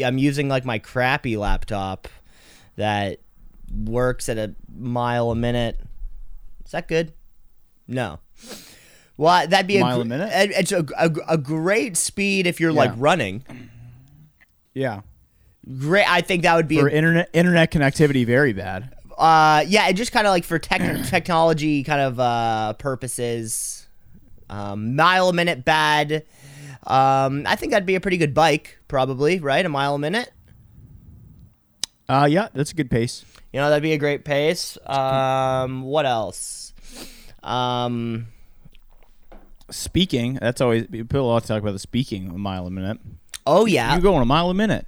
I'm using like my crappy laptop that works at a mile a minute. Is that good? No. Well, that'd be Mile a, mile a minute? It's a, a, a great speed if you're like running. Yeah. Great. I think that would be For a, internet internet connectivity, very bad. uh yeah, it just kind of like for tech technology kind of uh purposes. Um, mile a minute bad. Um, I think that'd be a pretty good bike, probably, right? A mile a minute. Uh, yeah, that's a good pace. You know, that'd be a great pace. Um, what else? Um, Speaking, that's always people a lot to talk about the speaking a mile a minute. oh yeah, You're going a mile a minute.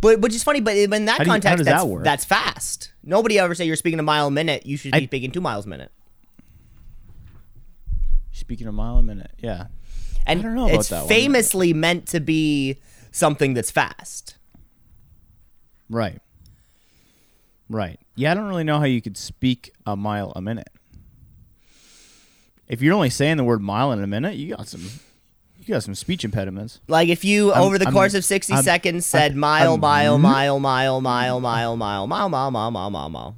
but which is funny. But in that How do you- context, that's, that that's fast. Nobody ever say you're speaking a mile a minute. You should be I- speaking two miles a minute. Speaking a mile a minute. Yeah. And I don't know about it's that one. famously meant to be something that's fast. Right. Right. Yeah, I don't really know how you could speak a mile a minute. If you're only saying the word mile in a minute, you got some you got some speech impediments. Like if you I'm- over the I'm- course of 60 I'm- seconds said mile, mile, mile, mile, mile, mile, mile, mile, mile, mile, mile, mile, mile.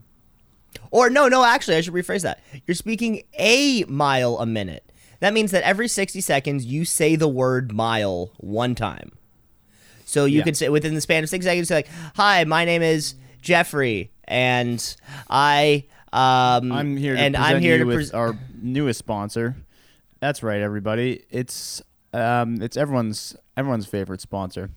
Or no, no, actually, I should rephrase that. You're speaking a mile a minute. That means that every 60 seconds you say the word mile one time. So you Yeah. could say within the span of six seconds, like, "Hi, my name is Jeffrey, and I um I'm here to and present I'm here to with pres- our newest sponsor. That's right, everybody. It's um, it's everyone's everyone's favorite sponsor.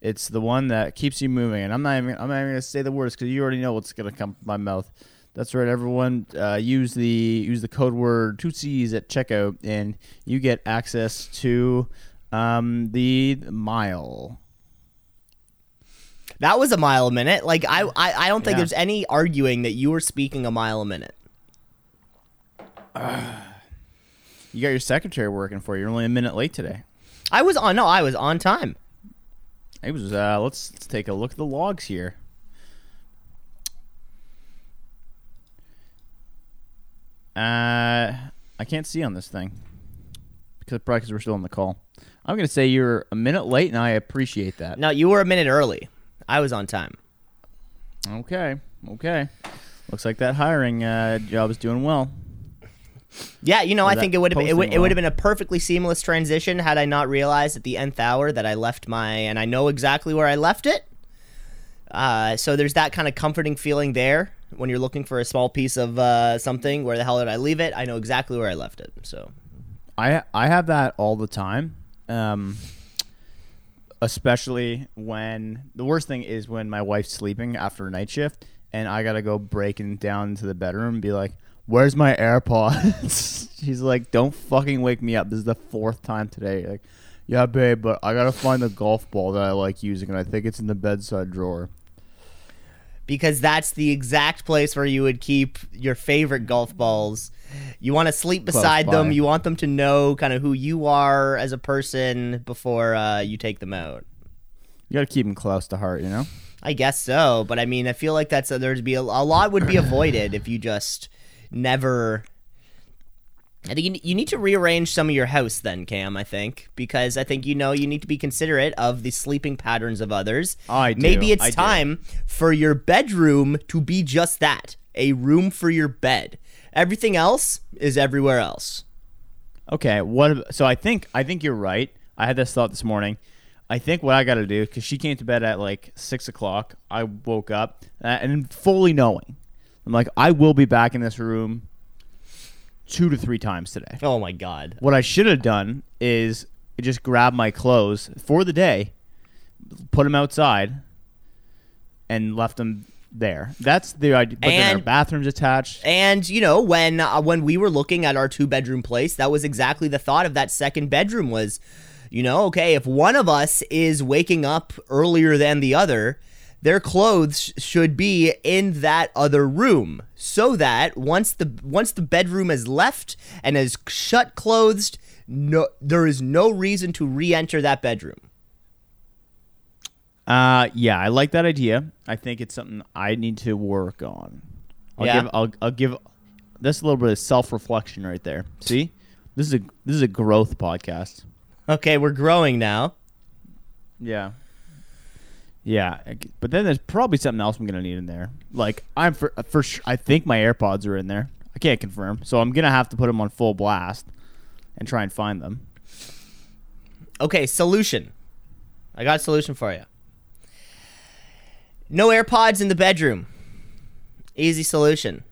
It's the one that keeps you moving, and I'm not even I'm not even gonna say the words because you already know what's gonna come from my mouth. That's right, everyone. Uh, use the use the code word two C's at checkout, and you get access to um, the mile. That was a mile a minute. Like I, I, I don't think Yeah. there's any arguing that you were speaking a mile a minute. You got your secretary working for you. You're only a minute late today. I was on. No, I was on time. It was. Uh, let's, let's take a look at the logs here. Uh, I can't see on this thing because probably because we're still on the call. I'm gonna say you're a minute late, and I appreciate that. No, you were a minute early. I was on time. Okay, okay. Looks like that hiring uh, job is doing well. Yeah, you know, I think it would have it would, it would have been a perfectly seamless transition had I not realized at the nth hour that I left my and I know exactly where I left it. Uh, so there's that kind of comforting feeling there when you're looking for a small piece of uh, something. Where the hell did I leave it? I know exactly where I left it. So I I have that all the time. Um, especially when the worst thing is when my wife's sleeping after a night shift and I gotta go breaking down into the bedroom and be like, "Where's my AirPods?" She's like, "Don't fucking wake me up. This is the fourth time today." Like, yeah, babe, but I gotta find the golf ball that I like using, and I think it's in the bedside drawer. Because that's the exact place where you would keep your favorite golf balls. You want to sleep beside them. You want them to know kind of who you are as a person before uh, you take them out. You gotta keep them close to heart, you know. I guess so, but I mean, I feel like that's a, there's be a, a lot would be avoided if you just never. I think you, you need to rearrange some of your house then, Cam. I think because I think you know you need to be considerate of the sleeping patterns of others. I do, Maybe it's I do. time for your bedroom to be just that a room for your bed. Everything else is everywhere else. Okay, what? So I think I think you're right. I had this thought this morning. I think what I got to do because she came to bed at like six o'clock. I woke up uh, and fully knowing, I'm like, I will be back in this room two to three times today. Oh my god. What I should have done is just grab my clothes for the day, put them outside, and left them there. That's the idea. But then our bathrooms attached. And you know, when uh, when we were looking at our two bedroom place, that was exactly the thought of that second bedroom was, you know, okay, if one of us is waking up earlier than the other, their clothes should be in that other room so that once the once the bedroom is left and is shut closed, no there is no reason to re-enter that bedroom. Uh, yeah, I like that idea. I think it's something I need to work on. I'll Yeah. give I'll, I'll give this a little bit of self reflection right there. See, this is a this is a growth podcast. Okay, we're growing now. Yeah, Yeah, but then there's probably something else I'm gonna need in there. Like I'm for for sure. I think my AirPods are in there. I can't confirm, so I'm gonna have to put them on full blast and try and find them. Okay, solution. I got a solution for you. No AirPods in the bedroom. Easy solution.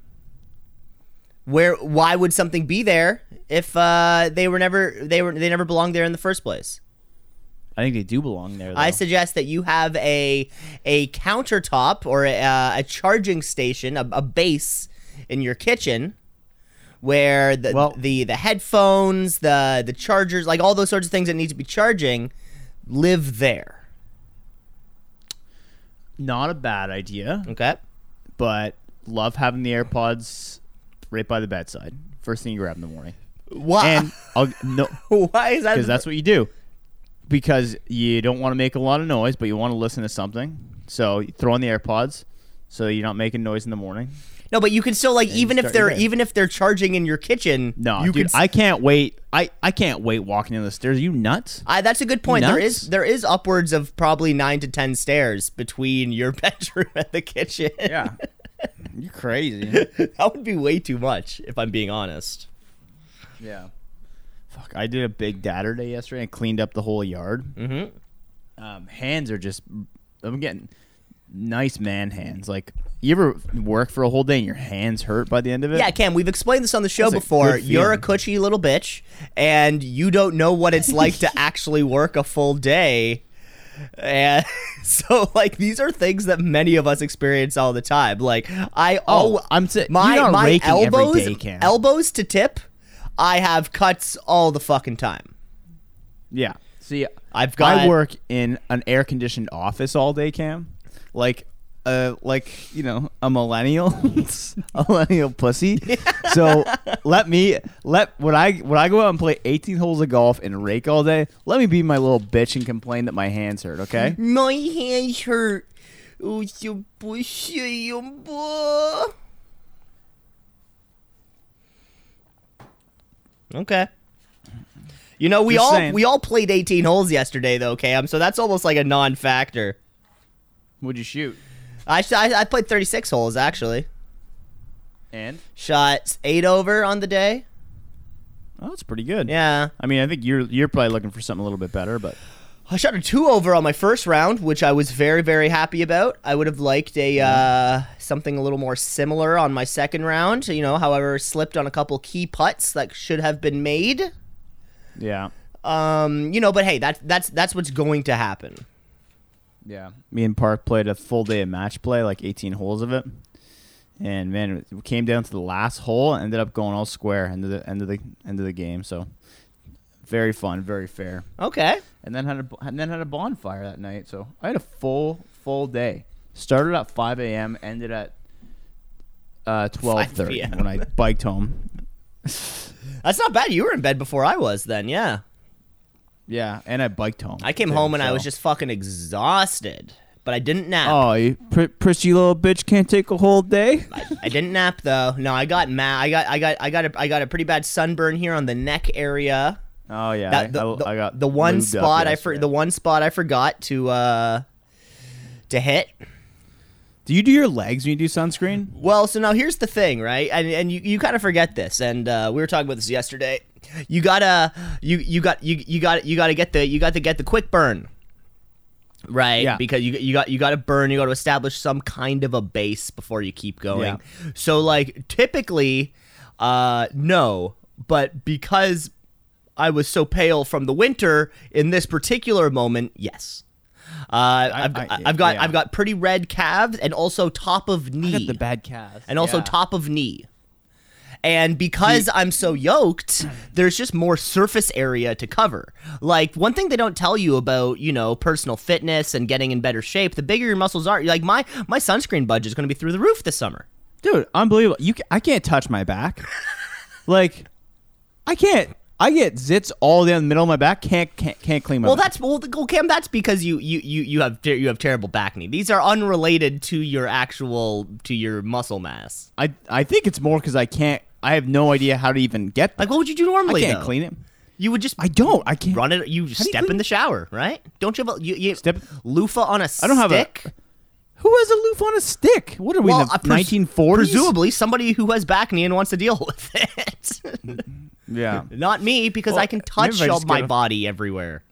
Where why would something be there if uh, they were never they were they never belonged there in the first place? I think they do belong there. Though. I suggest that you have a a countertop or a, uh, a charging station, a, a base in your kitchen where the, Well- the the headphones, the the chargers, like all those sorts of things that need to be charging, live there. Not a bad idea, Okay. but love having the AirPods right by the bedside. First thing you grab in the morning, Why? and I'll no why is that? because that's what you do. Because you don't want to make a lot of noise, but you want to listen to something. So throw on the AirPods, so you're not making noise in the morning. no, but you can still like even if they're even if they're charging in your kitchen. No, you dude, can. I can't wait. I, I can't wait walking down the stairs. Are you nuts? I, that's a good point. There Nuts? is there is upwards of probably nine to ten stairs between your bedroom and the kitchen. Yeah, you're crazy. that would be way too much, if I'm being honest. Yeah. Fuck, I did a big dadder day yesterday and cleaned up the whole yard. Mm-hmm. Um, hands are just, I'm getting nice man hands. Like, you ever work for a whole day and your hands hurt by the end of it? Yeah, Cam, we've explained this on the show That's before. good You're a cushy little bitch, and you don't know what it's like to actually work a full day. And so, like, these are things that many of us experience all the time. Like, I Oh, oh, I'm sa- my you're not my raking every elbows, day, Cam. elbows to tip. I have cuts all the fucking time. Yeah. See, I've got- I work in an air conditioned office all day, Cam. Like, uh, like you know, a millennial, a millennial pussy. So let me let when I when I go out and play 18 holes of golf and rake all day. Let me be my little bitch and complain that my hands hurt. Okay. My hands hurt. Oh, so pushy, boy. Okay. You know, we Just all saying. we all played 18 holes yesterday, though, Cam. So that's almost like a non-factor. Would you shoot? I I, I played 36 holes actually. And Shot eight over on the day. oh, that's pretty good. Yeah, I mean, I think you're you're probably looking for something a little bit better, but I shot a two over on my first round, which I was very very happy about. I would have liked a uh, something a little more similar on my second round. You know, however, slipped on a couple key putts that should have been made. yeah, Um, you know, but hey, that's that's that's what's going to happen. yeah. Me and Park played a full day of match play, like 18 holes of it. And man, it came down to the last hole. Ended up going all square end of the end of the end of the game. So very fun, very fair. Okay. And then had a and then had a bonfire that night. So I had a full full day. Started at 5 a.m. Ended at uh, 12:30 when I biked home. That's not bad. You were in bed before I was then, yeah. Yeah, and I biked home. I came home and I was just fucking exhausted. But I didn't nap. Oh, you pr- pretty little bitch can't take a whole day. I didn't nap though. No, I got ma- I got I got I got a, I got a pretty bad sunburn here on the neck area. Oh yeah, That, I, the, I, the, I got the one spot I for the one spot I forgot to uh to hit. Do you do your legs when you do sunscreen? Well, so now here's the thing, right? And and you, you kind of forget this, and uh, we were talking about this yesterday. You gotta you you got you you got you got to get the you got to get the quick burn, right? Yeah. Because you you got you got to burn. You got to establish some kind of a base before you keep going. Yeah. So like typically, uh, no, but because I was so pale from the winter in this particular moment, yes. Uh, I've, I- I've got yeah. I've got pretty red calves and also top of knee the bad calves. and also Yeah. top of knee. And because I'm so yoked, there's just more surface area to cover. Like one thing they don't tell you about, you know, personal fitness and getting in better shape, the bigger your muscles are. Like my my sunscreen budget is going to be through the roof this summer. dude, unbelievable. You, I can't touch my back. like, I can't. I get zits all down the middle of my back. Can't can't, can't clean my. Well, back. that's well, well, Cam. That's because you you you you have ter- you have terrible bacne. These are unrelated to your actual to your muscle mass. I I think it's more because I can't. I have no idea how to even get. Like, what would you do normally? I can't though? clean it. You would just I don't. I can't. run it. You you step clean- in the shower, right? Don't you have a you, you Step- loofah on a I don't have a- stick? Who has a loof on a stick? What are we Well, in the pres- 1940s? Presumably, somebody who has bacne and wants to deal with it. Yeah. Not me, because Well, I can touch I all my a- body everywhere.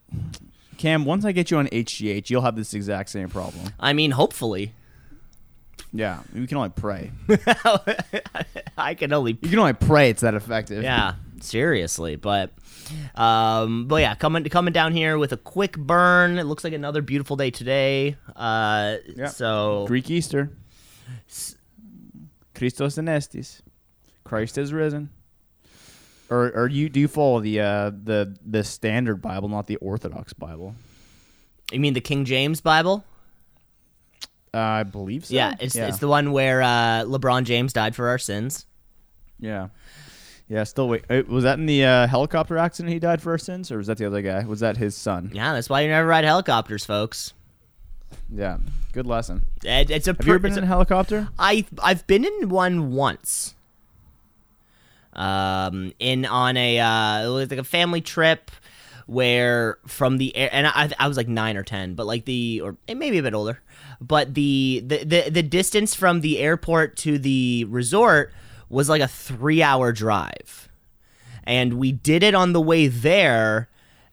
Cam, once I get you on HGH, you'll have this exact same problem. I mean, hopefully, Yeah, we can only pray. I can only You can only pray it's that effective. Yeah, seriously, but um, but yeah, coming coming down here with a quick burn. It looks like another beautiful day today. Uh, so Greek Easter. Christos anestis. Christ has risen. Or, or you do you follow the uh, the the standard Bible, not the Orthodox Bible? you mean the King James Bible? Uh, I believe so. Yeah, it's yeah. it's the one where uh, LeBron James died for our sins. yeah. Yeah, still wait. uh, Was that in the uh, helicopter accident he died first sins, or was that the other guy? Was that his son? Yeah, that's why you never ride helicopters, folks. Yeah, good lesson. It, it's a Have you ever been in a- a helicopter? I I've been in one once. Um, in on a uh, it was like a family trip where from the air, and I I was like nine or ten, but like the or maybe a bit older, but the the the, the distance from the airport to the resort was like a three hour drive, and we did it on the way there.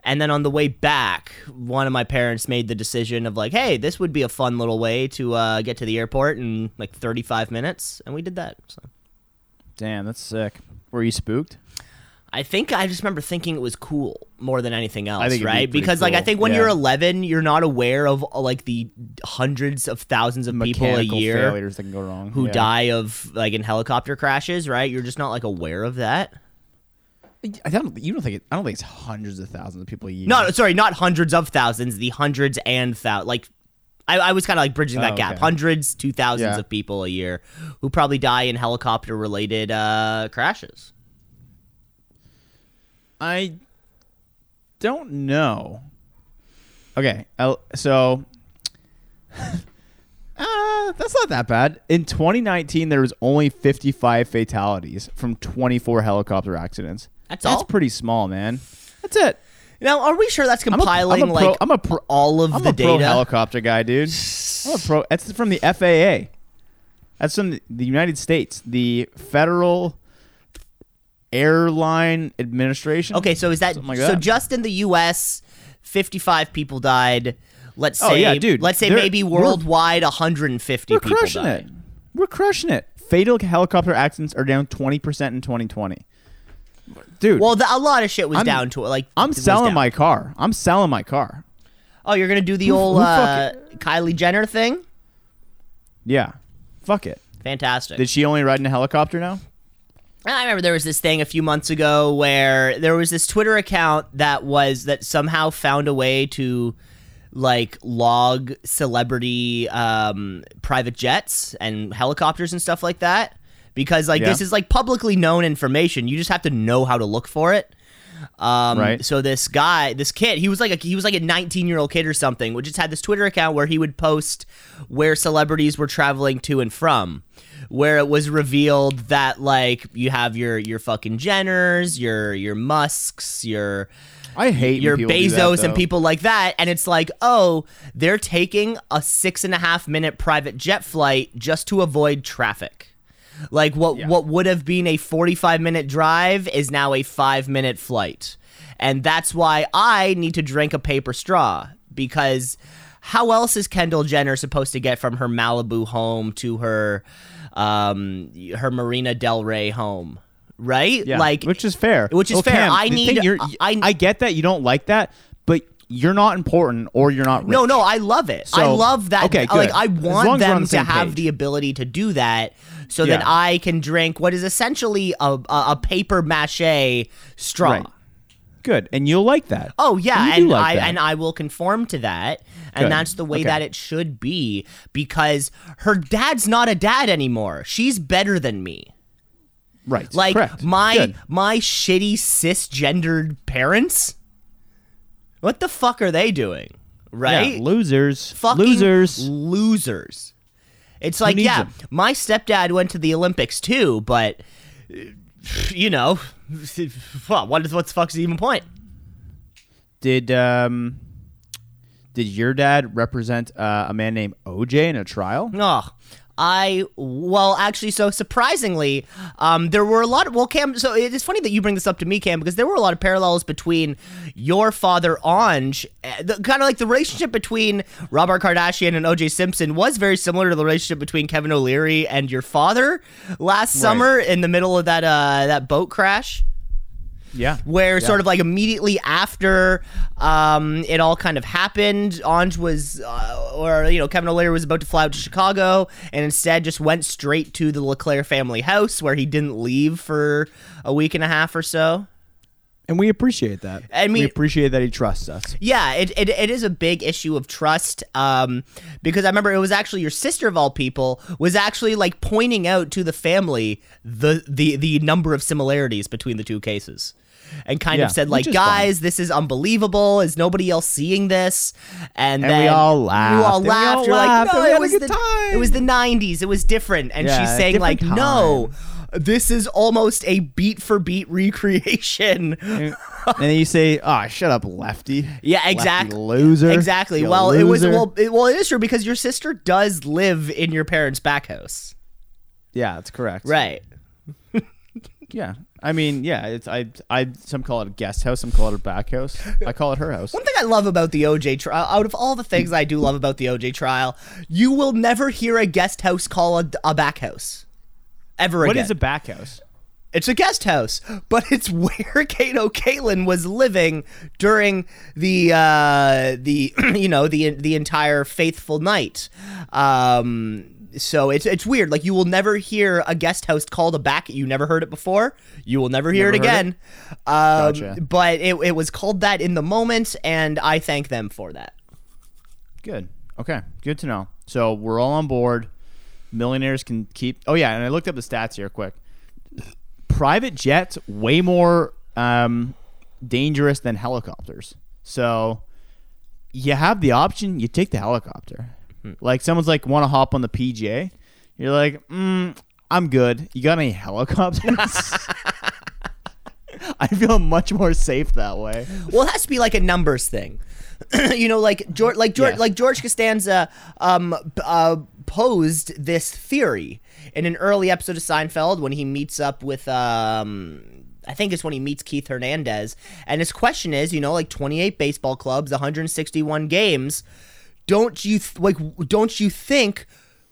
And then on the way back, one of my parents made the decision of like, "Hey, this would be a fun little way to uh, get to the airport in like 35 minutes," and we did that. So Damn, that's sick. Were you spooked? I think I just remember thinking it was cool more than anything else, think it'd be right? because like I think when yeah. you're 11, you're not aware of uh, like the hundreds of thousands of people a year failures that can go wrong. who yeah. die of like in helicopter crashes, right? You're just not like aware of that. I don't. You don't think? It, I don't think it's hundreds of thousands of people a year. No, sorry, not hundreds of thousands, the hundreds and thou like I, I was kind of like bridging that Oh, gap. okay. Hundreds to thousands Yeah. of people a year who probably die in helicopter related uh, crashes. I don't know. Okay, I'll- so uh, that's not that bad. In 2019, there was only 55 fatalities from 24 helicopter accidents. That's all That's all? pretty small, man. That's it. Now, are we sure that's I'm a- compiling I'm a pro- like I'm a pro- all of I'm the a pro data? helicopter guy, dude. I'm a pro. That's from the FAA. That's from the United States, the Federal Airline Administration. Okay, so is that, like so? that. Just in the U.S., fifty-five people died. Let's say, Oh, yeah, dude. Let's say maybe worldwide, one hundred and fifty we're people crushing died. it. We're crushing it. Fatal helicopter accidents are down 20% in 2020. Dude, Well, the, a lot of shit was I'm- down to it. Like I'm selling my car. I'm selling my car. Oh, you're gonna do the Who- old who uh, Kylie Jenner thing? Yeah. Fuck it. Fantastic. Did she only ride in a helicopter now? I remember there was this thing a few months ago where there was this Twitter account that was that somehow found a way to like log celebrity um, private jets and helicopters and stuff like that because like Yeah. this is like publicly known information. You just have to know how to look for it. Um, Right. So this guy, this kid, he was like a he was like a 19 year old kid or something, which just had this Twitter account where he would post where celebrities were traveling to and from. Where it was revealed that like you have your your fucking Jenners, your your Musks, your I hate your do that, Bezos and people like that, and it's like, oh, they're taking a six and a half minute private jet flight just to avoid traffic. Like what Yeah. what would have been a forty five minute drive is now a five minute flight, and that's why I need to drink a paper straw because how else is Kendall Jenner supposed to get from her Malibu home to her um her Marina Del Rey home? Right? Yeah, like which is fair. Which is Well, fair. Cam, I need- thing I- I get that you don't like that, but you're not important or you're not rich. No, no, I love it. I love that. okay, good. Like. I want as we're on them the to have page. the ability to do that, so that I can drink what is essentially a a, a paper mache straw. Right. Good, and you'll like that. Oh yeah, You and like I that. and I will conform to that, and Good. that's the way Okay. that it should be because her dad's not a dad anymore. She's better than me. right. Like correct. my Good. my shitty cisgendered parents. What the fuck are they doing? Right? Yeah, losers. fucking losers. losers. It's like, yeah, them? my stepdad went to the Olympics too, but you know, what? What is what the fuck's the even point? Did um, did your dad represent uh, a man named OJ in a trial? No, oh, I well, actually, so surprisingly, um, there were a lot of well, Cam. So it is funny that you bring this up to me, Cam, because there were a lot of parallels between your father uh, the, kind of like the relationship between Robert Kardashian and O.J. Simpson was very similar to the relationship between Kevin O'Leary and your father last summer in the middle of that uh, that boat crash Yeah. where Yeah. sort of like immediately after um, it all kind of happened, Ange was, uh, or you know, Kevin O'Leary was about to fly out to Chicago, and instead just went straight to the LeClaire family house where he didn't leave for a week and a half or so. And we appreciate that. I mean- we appreciate that he trusts us. Yeah, it, it, it is a big issue of trust um, because I remember it was actually your sister of all people was actually like pointing out to the family the the the number of similarities between the two cases. And kind Yeah, of said like, which is fine. guys, this is unbelievable. Is nobody else seeing this? And, And then we all You laughed. all And we laughed. all You're laughed, like, no, we it was the time." it was the '90s. It was different. And Yeah, she's saying like, different no, this is almost a beat for beat recreation. and then you say, "Oh, shut up, lefty." Yeah, Lefty exactly. loser. Exactly. You Well, it was well, it, well, it is true because your sister does live in your parents' back house. Yeah, that's correct. Right. Yeah. I mean, yeah. It's I. I. Some call it a guest house. Some call it a back house. I call it her house. One thing I love about the OJ trial, out of all the things I do love about the OJ trial, you will never hear a guest house call a, a back house. Ever What again. is a back house? It's a guest house, but it's where Kato Kaelin was living during the uh, the you know the the entire faithful night. Um, so it's it's weird. Like you will never hear a guest host called a back. You never heard it before. You will never hear Never it again. Um, Gotcha. But it it was called that in the moment, and I thank them for that. Good. Okay. Good to know. So we're all on board. Millionaires can keep. Oh yeah, and I looked up the stats here quick. Private jets way more um, dangerous than helicopters. So you have the option. You take the helicopter. Like someone's like want to hop on the PJ? You're like, mm, I'm good. You got any helicopters? I feel much more safe that way. Well, it has to be like a numbers thing. you know, like George, like George, like George Costanza um, uh, posed this theory in an early episode of Seinfeld when he meets up with. Um, I think it's when he meets Keith Hernandez, and his question is, you know, like 28 baseball clubs, 161 games. Don't you th- like? Don't you think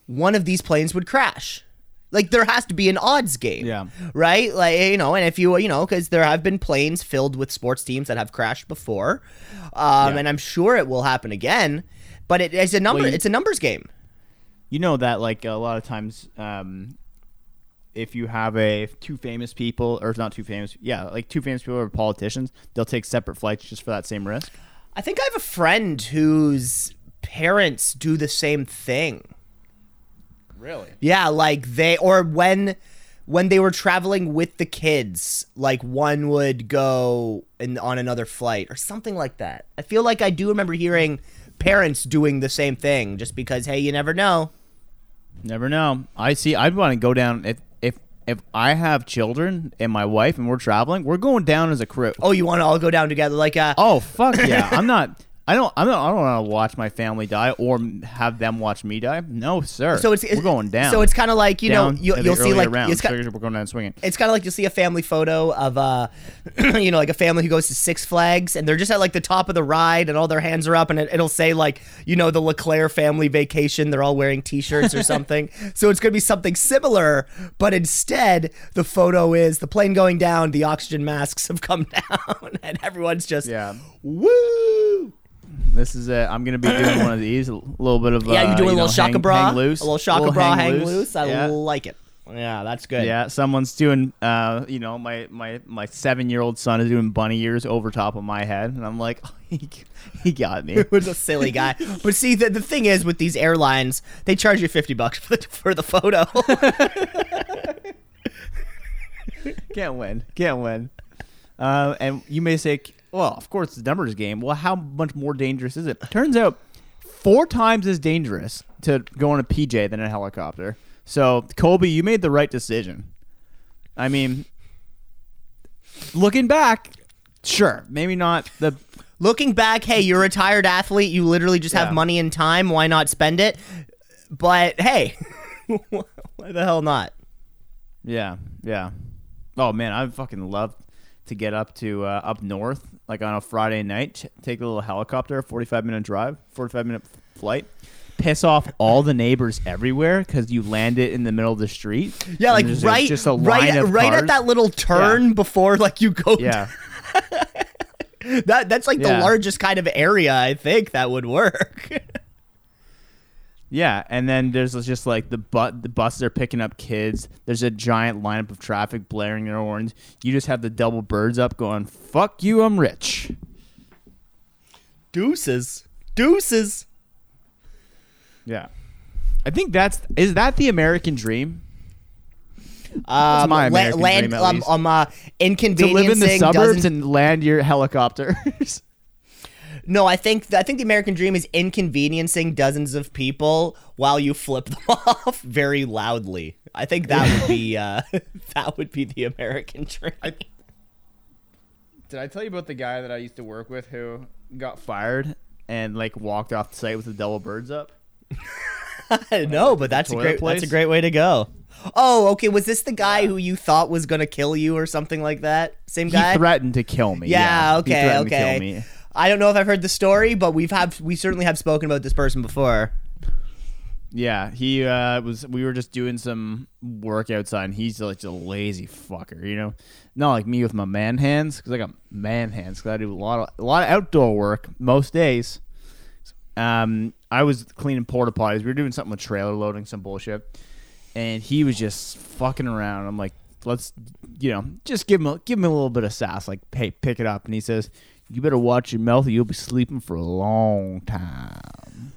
one of these planes would crash? Like there has to be an odds game Yeah. right? Like you know, and if you you know, because there have been planes filled with sports teams that have crashed before, um, Yeah. and I'm sure it will happen again. But it, it's a number. Well, you- it's a numbers game. you know that like a lot of times um if you have a two famous people or not two famous yeah like two famous people or politicians they'll take separate flights just for that same risk I think I have a friend whose parents do the same thing. really Yeah, like they or when when they were traveling with the kids, like one would go in, on another flight or something like that. I feel like I do remember hearing parents doing the same thing just because hey, you never know. never know i see i'd want to go down if if if i have children and my wife and we're traveling we're going down as a crew Oh, you want to all go down together like uh oh fuck yeah i'm not I don't. I'm not. I don't want to watch my family die or have them watch me die. No, sir. So it's we're going down. So it's kind of like you down know you, you'll see like it's kind So we're going down swinging. it's kind of like you'll see a family photo of uh you know like a family who goes to Six Flags and they're just at like the top of the ride and all their hands are up and it, it'll say like you know the Leclerc family vacation. They're all wearing T-shirts or something. so it's gonna be something similar, but instead the photo is the plane going down. The oxygen masks have come down and everyone's just Yeah. woo. This is it. I'm gonna be doing one of these. A little bit of Yeah, uh, you doing a know, little shaka hang, bra, hang loose, a little shaka bra, hang, loose. I yeah. like it. Yeah, that's good. yeah, someone's doing. Uh, you know, my my my seven year old son is doing bunny ears over top of my head, and I'm like, he, he got me. was a silly guy. But see, the, the thing is with these airlines, they charge you fifty bucks for the, for the photo. Can't win. Can't win. Uh, and you may say, well, of course, it's a numbers game. Well, how much more dangerous is it? Turns out, four times as dangerous to go on a PJ than a helicopter. So, Colby, you made the right decision. I mean, looking back, sure, maybe not the looking back, hey, you're a retired athlete. You literally just have Yeah. money and time. Why not spend it? But hey, why the hell not? Yeah, yeah. Oh man, I fucking love to get up to uh, up north, like on a Friday night, take a little helicopter, forty-five minute drive, forty-five minute flight, piss off all the neighbors everywhere because you land it in the middle of the street. Yeah, like there's, right, just a right, right at that little turn before like you go. Yeah, that that's like the largest kind of area I think that would work. yeah, and then there's just like the bu- the buses are picking up kids. There's a giant lineup of traffic blaring their horns. You just have the double birds up going, "Fuck you, I'm rich." Deuces, deuces. Yeah, I think that's is that the American dream. Um, my la- American land, dream, at um, least. um, uh, to live in the suburbs doesn't- and land your helicopters. No, I think I think the American dream is inconveniencing dozens of people while you flip them off very loudly. I think that would be uh, that would be the American dream. Did I tell you about the guy that I used to work with who got fired and like walked off the site with the double birds up? no, but that's a great place? that's a great way to go. Oh, okay. Was this the guy who you thought was gonna kill you or something like that? Same guy. He threatened to kill me. yeah. He Okay. threatened to kill Okay. I don't know if I've heard the story, but we've have we certainly have spoken about this person before. Yeah, he uh, was. We were just doing some work outside, and he's like a lazy fucker, you know. Not like me with my man hands, because I got man hands. Because I do a lot of a lot of outdoor work most days. Um, I was cleaning porta potties. We were doing something with trailer loading, some bullshit, and he was just fucking around. I'm like, let's, you know, just give him a, give him a little bit of sass, like, hey, pick it up. And he says, you better watch your mouth, or you'll be sleeping for a long time.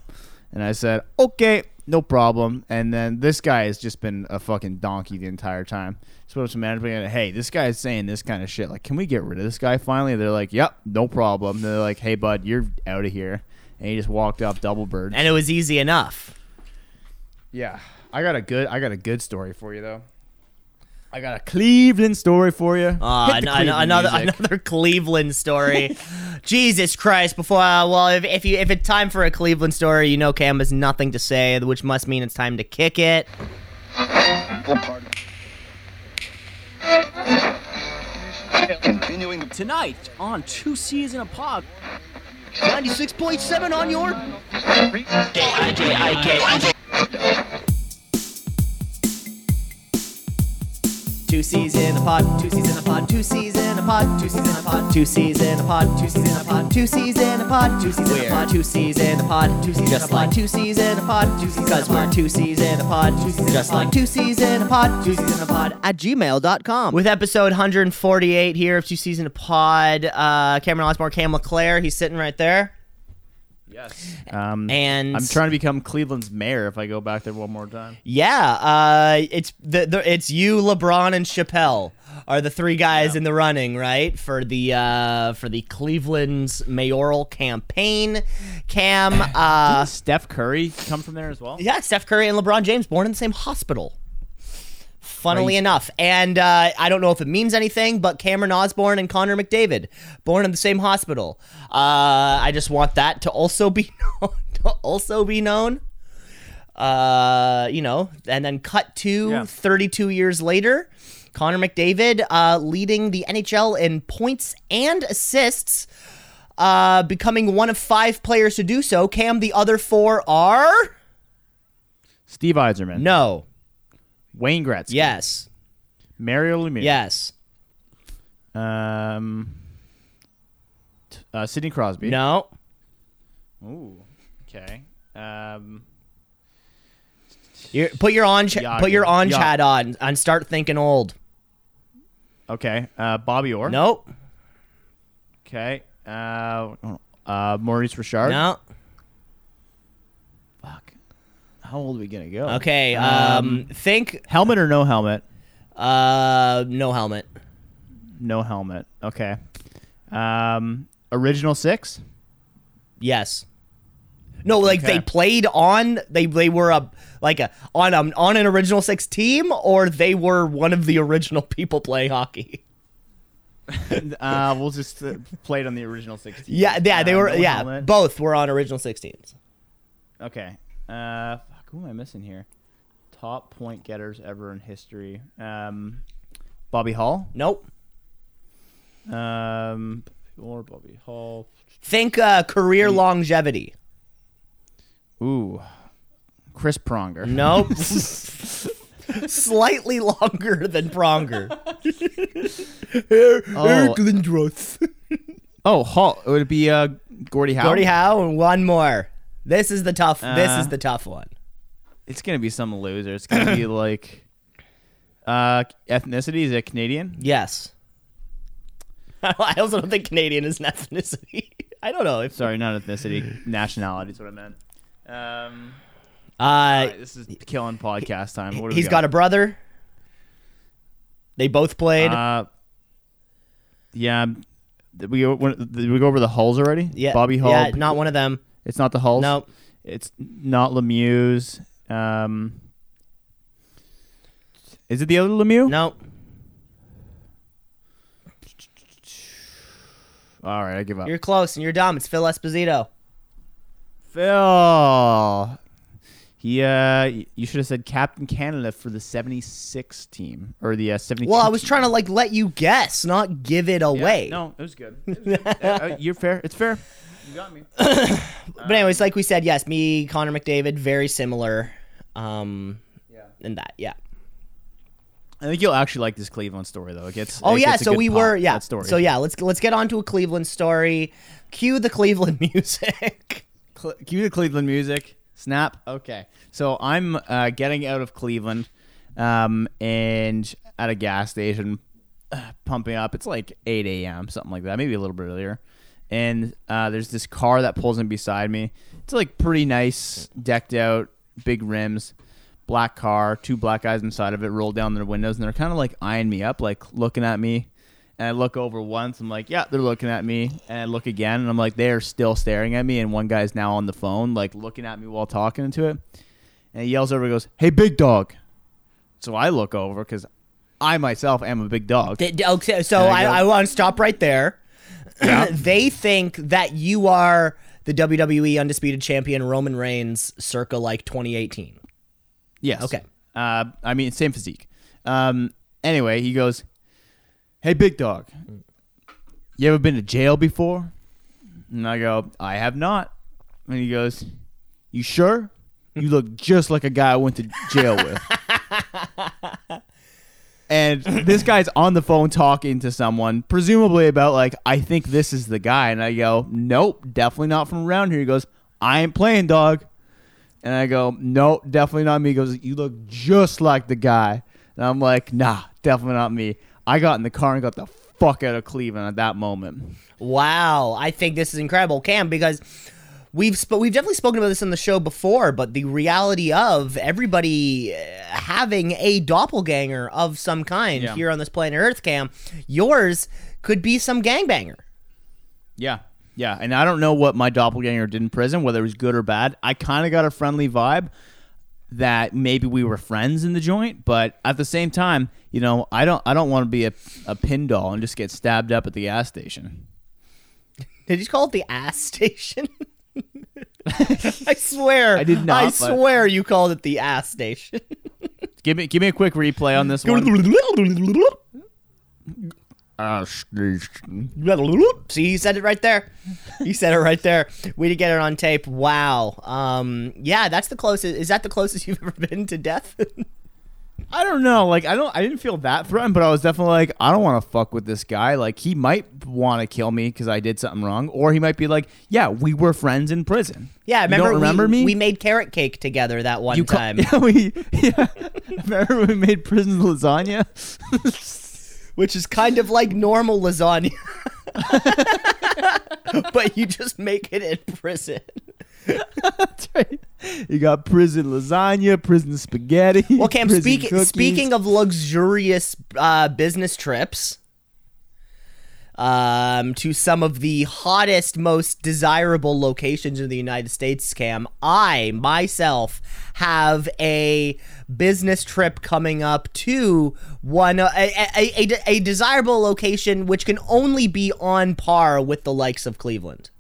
And I said, okay, no problem. And then this guy has just been a fucking donkey the entire time. Spoke to management, and, hey, this guy is saying this kind of shit. Like, can we get rid of this guy finally? They're like, yep, no problem. They're like, hey, bud, you're out of here. And he just walked off double bird. And it was easy enough. yeah, I got a good, I got a good story for you though. I got a Cleveland story for you. Uh, Hit the an- Cleveland another music. another Cleveland story. Jesus Christ! Before uh, well, if, if you if it's time for a Cleveland story, you know Cam has nothing to say, which must mean it's time to kick it. Continuing Tonight on Two C's in a Pod. Ninety six point seven on your. Two C's in a pod, two C's in a pod, two C's in a pod, two C's in a pod, two C's in a pod, two C's in a pod, two C's in a pod, two C's in a pod, two C's in a pod, two C's in a pod, just like two C's in a pod, two C's because we're two C's in a pod, just like two C's in a pod, two C's in a pod at gmail.com. With episode 148 here of Two C's in a Pod, uh, Cameron Osborne, Cam LeClaire, he's sitting right there. Yes. Um, And I'm trying to become Cleveland's mayor if I go back there one more time. Yeah, uh, it's the, the it's you, LeBron, and Chappelle are the three guys in the running, right? For the uh, for the Cleveland's mayoral campaign. Cam, uh, Steph Curry come from there as well? yeah, Steph Curry and LeBron James born in the same hospital. Funnily Crazy. enough, and uh, I don't know if it means anything, but Cameron Osborne and Connor McDavid born in the same hospital. Uh, I just want that to also be known. To also be known. Uh, you know, and then cut to Yeah. 32 years later, Connor McDavid uh, leading the NHL in points and assists, uh, becoming one of five players to do so. Cam, the other four are Steve Yzerman. no, Wayne Gretzky. yes, Mario Lemieux. yes, Um. t- Uh, Sidney Crosby. no, Ooh. Okay. Um. you put your orange, Yager. put your orange Ya- hat on and start thinking old. Okay. Uh, Bobby Orr. Nope, Okay. Uh, uh, Maurice Richard. no. Fuck. How old are we gonna go? Okay, um, think Helmet or no helmet? uh, no helmet. No helmet. Okay. Um, original six. Yes. No, like Okay. they played on they they were a like a on a, on an original six team or they were one of the original people playing hockey. uh, we'll just uh, play it on the original 16. Yeah, yeah, they Uh, were. no yeah, helmet. both were on original six teams. Okay. Uh, who am I missing here? Top point getters ever in history. Um, Bobby Hull. Nope. Um, or Bobby Hull. Think uh, career longevity. Ooh, Chris Pronger. Nope. Slightly longer than Pronger. Oh. Lindros. Oh, Hall. It would be uh, Gordie Howe? Gordie Howe and one more. This is the tough. this Uh, is the tough one. It's gonna be some loser. It's gonna be like, uh, ethnicity. Is it Canadian? Yes. I also don't think Canadian is an ethnicity. I don't know if. Sorry, not ethnicity. Nationality is what I meant. Um, Uh, right, this is killing podcast time. What do we he's got a brother. They both played. Uh, yeah. Did we, go, did we go over the Hulls already? yeah, Bobby Hull. Yeah, not one of them. It's not the Hulls. Nope. It's not Lemieux. Um, is it the other Lemieux? No. All right, I give up. You're close and you're dumb. It's Phil Esposito. Phil. He, uh, you should have said Captain Canada for the 76 team or the uh, 72. Well, I was trying to like let you guess, not give it Yeah, away. No, it was good. It was good. Uh, uh, you're fair. It's fair. You got me. But anyways, like we said, yes, me, Connor McDavid, very similar. Um, Yeah. in that, yeah. I think you'll actually like this Cleveland story though. It gets. Oh it yeah, gets a so good we pop, were yeah. story. So yeah, let's let's get on to a Cleveland story. Cue the Cleveland music. Cle- cue the Cleveland music. Snap. Okay. So I'm uh, getting out of Cleveland, um, and at a gas station, uh, pumping up. It's like 8 a.m. something like that, maybe a little bit earlier. And uh, there's this car that pulls in beside me. It's like pretty nice, decked out, big rims, black car, two black guys inside of it, roll down their windows, and they're kind of like eyeing me up, like looking at me. And I look over once, I'm like, yeah, they're looking at me. And I look again, and I'm like, they're still staring at me. And one guy's now on the phone, like looking at me while talking to it. And he yells over, and goes, hey, big dog. So I look over because I myself am a big dog. Okay, so There you I. I want to stop right there. Yeah. they think that you are the WWE undisputed champion Roman Reigns circa like 2018. Yes. Okay. Uh, I mean, same physique. Um, anyway, he goes, "Hey, big dog, you ever been to jail before?" And I go, "I have not." And he goes, "You sure? You look just like a guy I went to jail with." and this guy's on the phone talking to someone, presumably about like, "I think this is the guy." And I go, "Nope, definitely not from around here." He goes, "I ain't playing, dog." And I go, Nope, definitely not me. He goes, you look just like the guy. And I'm like, nah, definitely not me. I got in the car and got the fuck out of Cleveland at that moment. Wow, I think this is incredible, Cam, because we've sp- we've definitely spoken about this on the show before, but the reality of everybody uh, having a doppelganger of some kind Yeah. here on this planet Earth, Cam, yours could be some gangbanger. Yeah. Yeah. And I don't know what my doppelganger did in prison, whether it was good or bad. I kind of got a friendly vibe that maybe we were friends in the joint, but at the same time, you know, I don't I don't want to be a, a pin doll and just get stabbed up at the gas station. Did you call it the ass station? I swear, I did not, I but- swear, you called it the ass station. Give me give me a quick replay on this one. Ass station. See, he said it right there. He said it right there. We did get it on tape. Wow. Um. Yeah, that's the closest. Is that the closest you've ever been to death? I don't know. Like I don't. I didn't feel that threatened, but I was definitely like, I don't want to fuck with this guy. Like he might want to kill me because I did something wrong, or he might be like, Yeah, we were friends in prison. yeah. You Remember? don't remember we, me? We made carrot cake together that one you ca- time, yeah, we. Yeah. remember we made prison lasagna? which is kind of like normal lasagna, but you just make it in prison. You got prison lasagna, prison spaghetti. Well, Cam, prison speak, cookies. speaking of luxurious uh, business trips, um, to some of the hottest, most desirable locations in the United States, Cam. I myself have a business trip coming up to one a, a, a, a desirable location which can only be on par with the likes of Cleveland.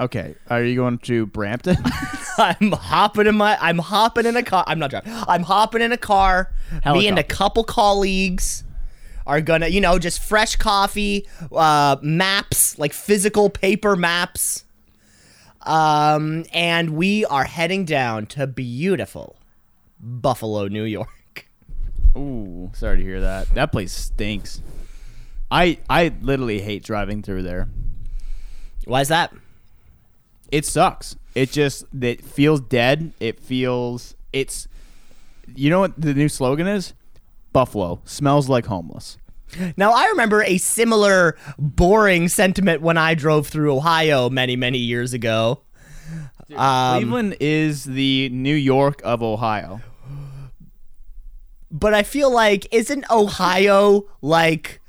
Okay, are you going to Brampton? I'm hopping in my I'm hopping in a car. I'm not driving. I'm hopping in a car. Me and a couple colleagues are gonna, you know, just fresh coffee, uh, maps, like physical paper maps. Um, and we are heading down to beautiful Buffalo, New York. Ooh, sorry to hear that. That place stinks. I I literally hate driving through there. Why is that? It sucks. It just it feels dead. It feels it's you know what the new slogan is? Buffalo smells like homeless. Now, I remember a similar boring sentiment when I drove through Ohio many, many years ago. Um, Cleveland is the New York of Ohio. but I feel like isn't Ohio like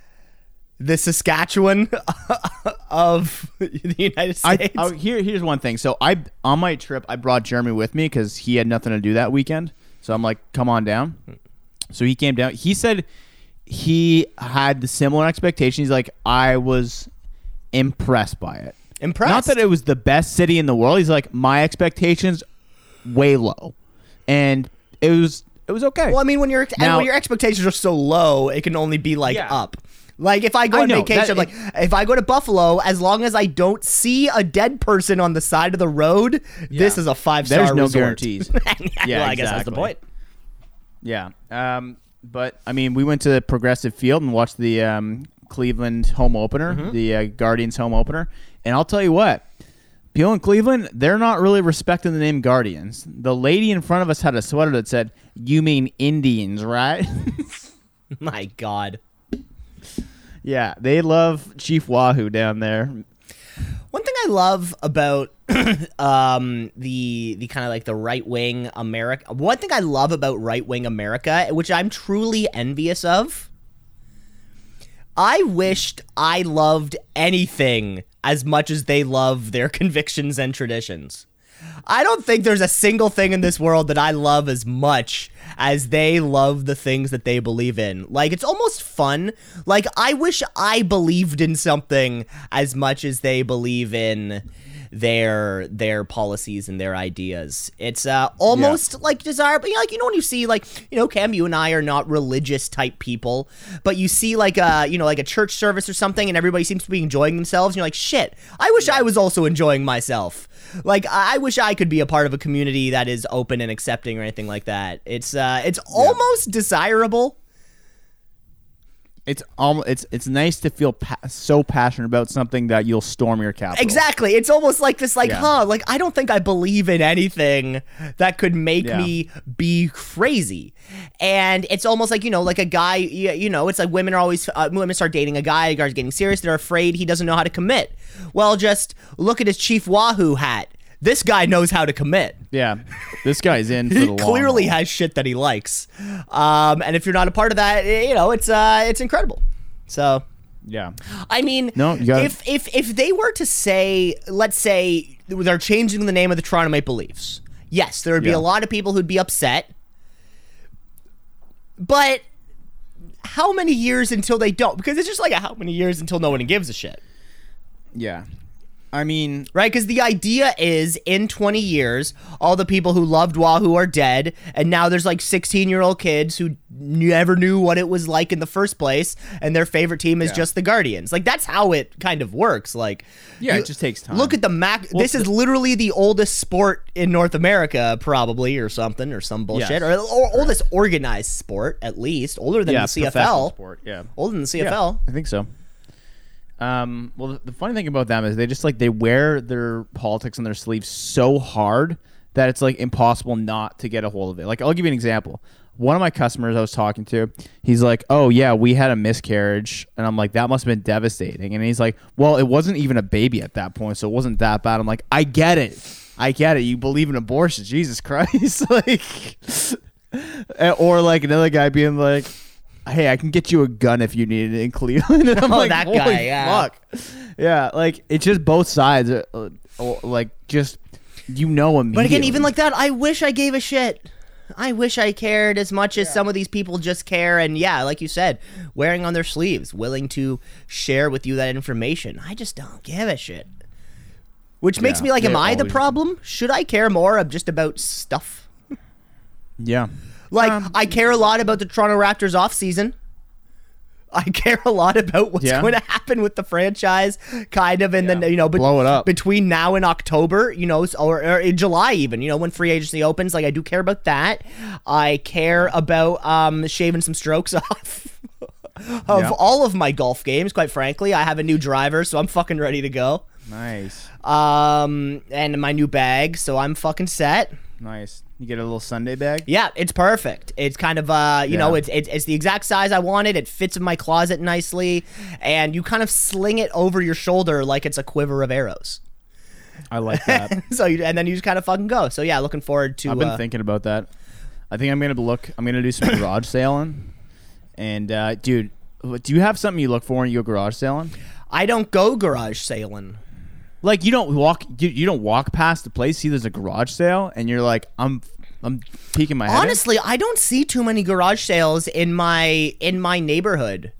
the Saskatchewan of the United States? I here here's one thing. So I on my trip I brought Jeremy with me because he had nothing to do that weekend. So I'm like, come on down. So he came down. He said he had the similar expectations. He's like, I was impressed by it. Impressed. Not that it was the best city in the world. He's like, my expectations way low, and it was it was okay. well, I mean, when your and Now- when your expectations are so low, it can only be like Yeah. up. Like if I go I on know, vacation, that- like if I go to Buffalo, as long as I don't see a dead person on the side of the road, this is a five star. There's no resort. guarantees. yeah, well, I guess that's the point. Yeah. Um, but I mean, we went to the Progressive Field and watched the um, Cleveland home opener, Mm-hmm. the uh, Guardians home opener, and I'll tell you what. People in Cleveland, they're not really respecting the name Guardians. The lady in front of us had a sweater that said, "You mean Indians, right?" My God. Yeah, they love Chief Wahoo down there. One thing I love about um, the the kind of like the right wing America. One thing I love about right wing America, which I'm truly envious of. I wished I loved anything as much as they love their convictions and traditions. I don't think there's a single thing in this world that I love as much as they love the things that they believe in. Like it's almost fun. Like I wish I believed in something as much as they believe in their their policies and their ideas. It's uh almost like desirable. You know, like you know when you see like you know Cam, you and I are not religious type people, but you see like a you know like a church service or something, and everybody seems to be enjoying themselves. And you're like, shit, I wish I was also enjoying myself. Like I I wish I could be a part of a community that is open and accepting or anything like that. It's uh it's almost desirable. It's almost it's it's nice to feel pa- so passionate about something that you'll storm your capital. Exactly. It's almost like this, like, Yeah. huh? Like, I don't think I believe in anything that could make Yeah. me be crazy. And it's almost like, you know, like a guy, you, you know, it's like women are always, uh, women start dating a guy, a guy's getting serious, they're afraid he doesn't know how to commit. Well, just look at his Chief Wahoo hat. This guy knows how to commit. Yeah, this guy's in for the He long clearly haul. has shit that he likes. Um, and if you're not a part of that, you know, it's uh, it's incredible. So Yeah. I mean, No, gotta- if if if they were to say, let's say they're changing the name of the Toronto Maple Leafs, yes, there would be Yeah. a lot of people who'd be upset. But how many years until they don't? Because it's just like a how many years until no one gives a shit, Yeah. I mean, right? Because the idea is in 20 years, all the people who loved Wahoo are dead, and now there's like 16 year old kids who never knew what it was like in the first place, and their favorite team is Yeah. just the Guardians. Like that's how it kind of works. Like, yeah, you- it just takes time. Look at the Mac. this is literally the oldest sport in North America, probably, or something, or some bullshit, Yes. or, or oldest organized sport, at least, older than yeah, the CFL. sport. Yeah. Older than the Yeah, CFL. I think so. Um, well, the, the funny thing about them is they just like they wear their politics on their sleeves so hard that it's like impossible not to get a hold of it. Like I'll give you an example. One of my customers I was talking to, he's like, "Oh yeah, we had a miscarriage," and I'm like, "That must have been devastating." And he's like, "Well, it wasn't even a baby at that point, so it wasn't that bad." I'm like, "I get it, I get it. You believe in abortion, Jesus Christ!" like, or like another guy being like, "Hey, I can get you a gun if you need it in Cleveland." And I'm Oh, like, that "Holy guy, yeah. fuck." Yeah, like it's just both sides. uh, uh, like just you know immediately. But again, even like that, I wish I gave a shit. I wish I cared as much as some of these people just care. And yeah, like you said, wearing on their sleeves, willing to share with you that information. I just don't give a shit. Which makes me like, am I the problem? Should I care more of just about stuff? yeah, Like, Um, I care a lot about the Toronto Raptors offseason. I care a lot about what's Yeah. going to happen with the franchise, kind of, and then you know, bet- Blow it up. between now and October, you know, or, or in July even, you know, when free agency opens. Like, I do care about that. I care about um, shaving some strokes off of Yeah. all of my golf games. Quite frankly, I have a new driver, so I'm fucking ready to go. nice, Um, and my new bag, so I'm fucking set. Nice. You get a little Sunday bag. Yeah, it's perfect. It's kind of uh, you know, it's, it's it's the exact size I wanted. It fits in my closet nicely, and you kind of sling it over your shoulder like it's a quiver of arrows. I like that. so you, and then you just kind of fucking go. So yeah, looking forward to. I've been uh, thinking about that. I think I'm gonna look. I'm gonna do some garage sailing. And uh, dude, do you have something you look for when you go garage sailing? I don't go garage sailing. Like you don't walk. You, you don't walk past the place. See, there's a garage sale, and you're like, I'm, I'm peeking my head. in. Honestly, I don't see too many garage sales in my in my neighborhood.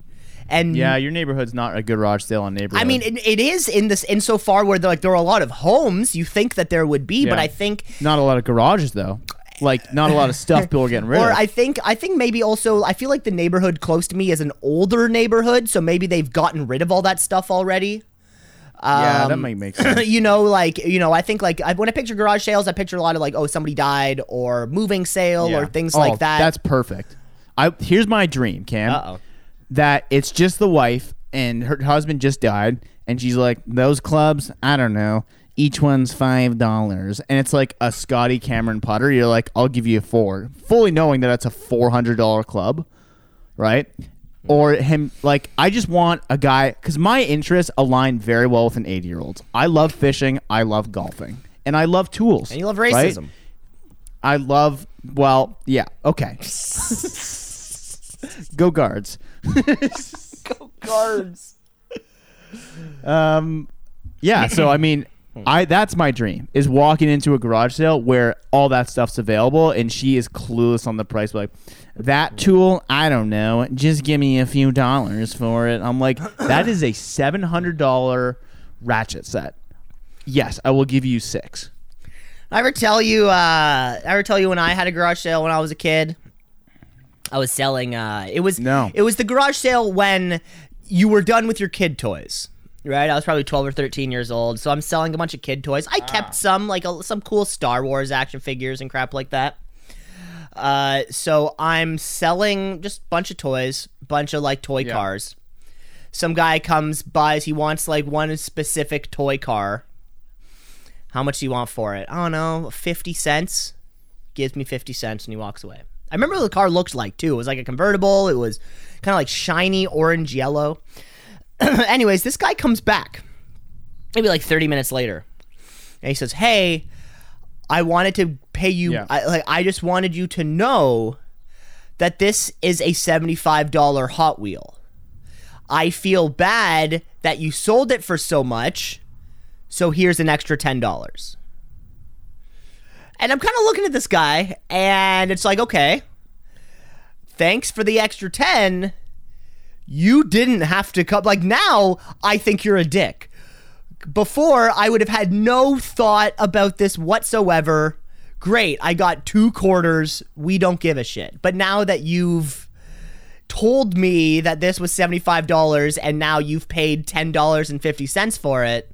And Yeah, your neighborhood's not a garage sale in neighborhood. I mean, it, it is in this insofar where like there are a lot of homes. You think that there would be, but I think not a lot of garages though. Like not a lot of stuff people are getting rid or of. Or I think I think maybe also I feel like the neighborhood close to me is an older neighborhood, so maybe they've gotten rid of all that stuff already. Yeah, that um, might make sense. you know, like you know, I think like I, when I picture garage sales, I picture a lot of like oh somebody died or moving sale or things Oh, like that. That's perfect. I here's my dream, Cam. Uh-oh. That it's just the wife and her husband just died, and she's like, those clubs, I don't know. Each one's five dollars, and it's like a Scotty Cameron putter. You're like, I'll give you a four, fully knowing that it's a four hundred dollar club, right? Or him, like, I just want a guy because my interests align very well with an eighty year old. I love fishing, I love golfing, and I love tools. and you love right? racism. I love. Well, yeah. Okay. Go guards. Go guards. Um, yeah. So I mean, I that's my dream is walking into a garage sale where all that stuff's available and she is clueless on the price. Like that tool, I don't know. Just give me a few dollars for it. I'm like, that is a seven hundred dollar ratchet set. Yes, I will give you six. I ever tell you? Uh, I ever tell you when I had a garage sale when I was a kid? I was selling. Uh, it was No. It was the garage sale when you were done with your kid toys. Right, I was probably twelve or thirteen years old, so I'm selling a bunch of kid toys. I kept some, like a, some cool Star Wars action figures and crap like that. Uh, so I'm selling just a bunch of toys, bunch of like toy Yeah. cars. Some guy comes buys, he wants like one specific toy car. How much do you want for it? I don't know, 50 cents. Gives me 50 cents and he walks away. I remember what the car looked like too. It was like a convertible. It was kind of like shiny orange yellow. Anyways, this guy comes back maybe like 30 minutes later. And he says, "Hey, I wanted to pay you Yeah. I, like I just wanted you to know that this is a $75 Hot Wheel. I feel bad that you sold it for so much. So here's an extra $10." And I'm kind of looking at this guy and it's like, "Okay, thanks for the extra 10. You didn't have to come like now I think you're a dick." before I would have had no thought about this whatsoever. Great, I got two quarters. We don't give a shit. But now that you've told me that this was $75 and now you've paid $10.50 for it,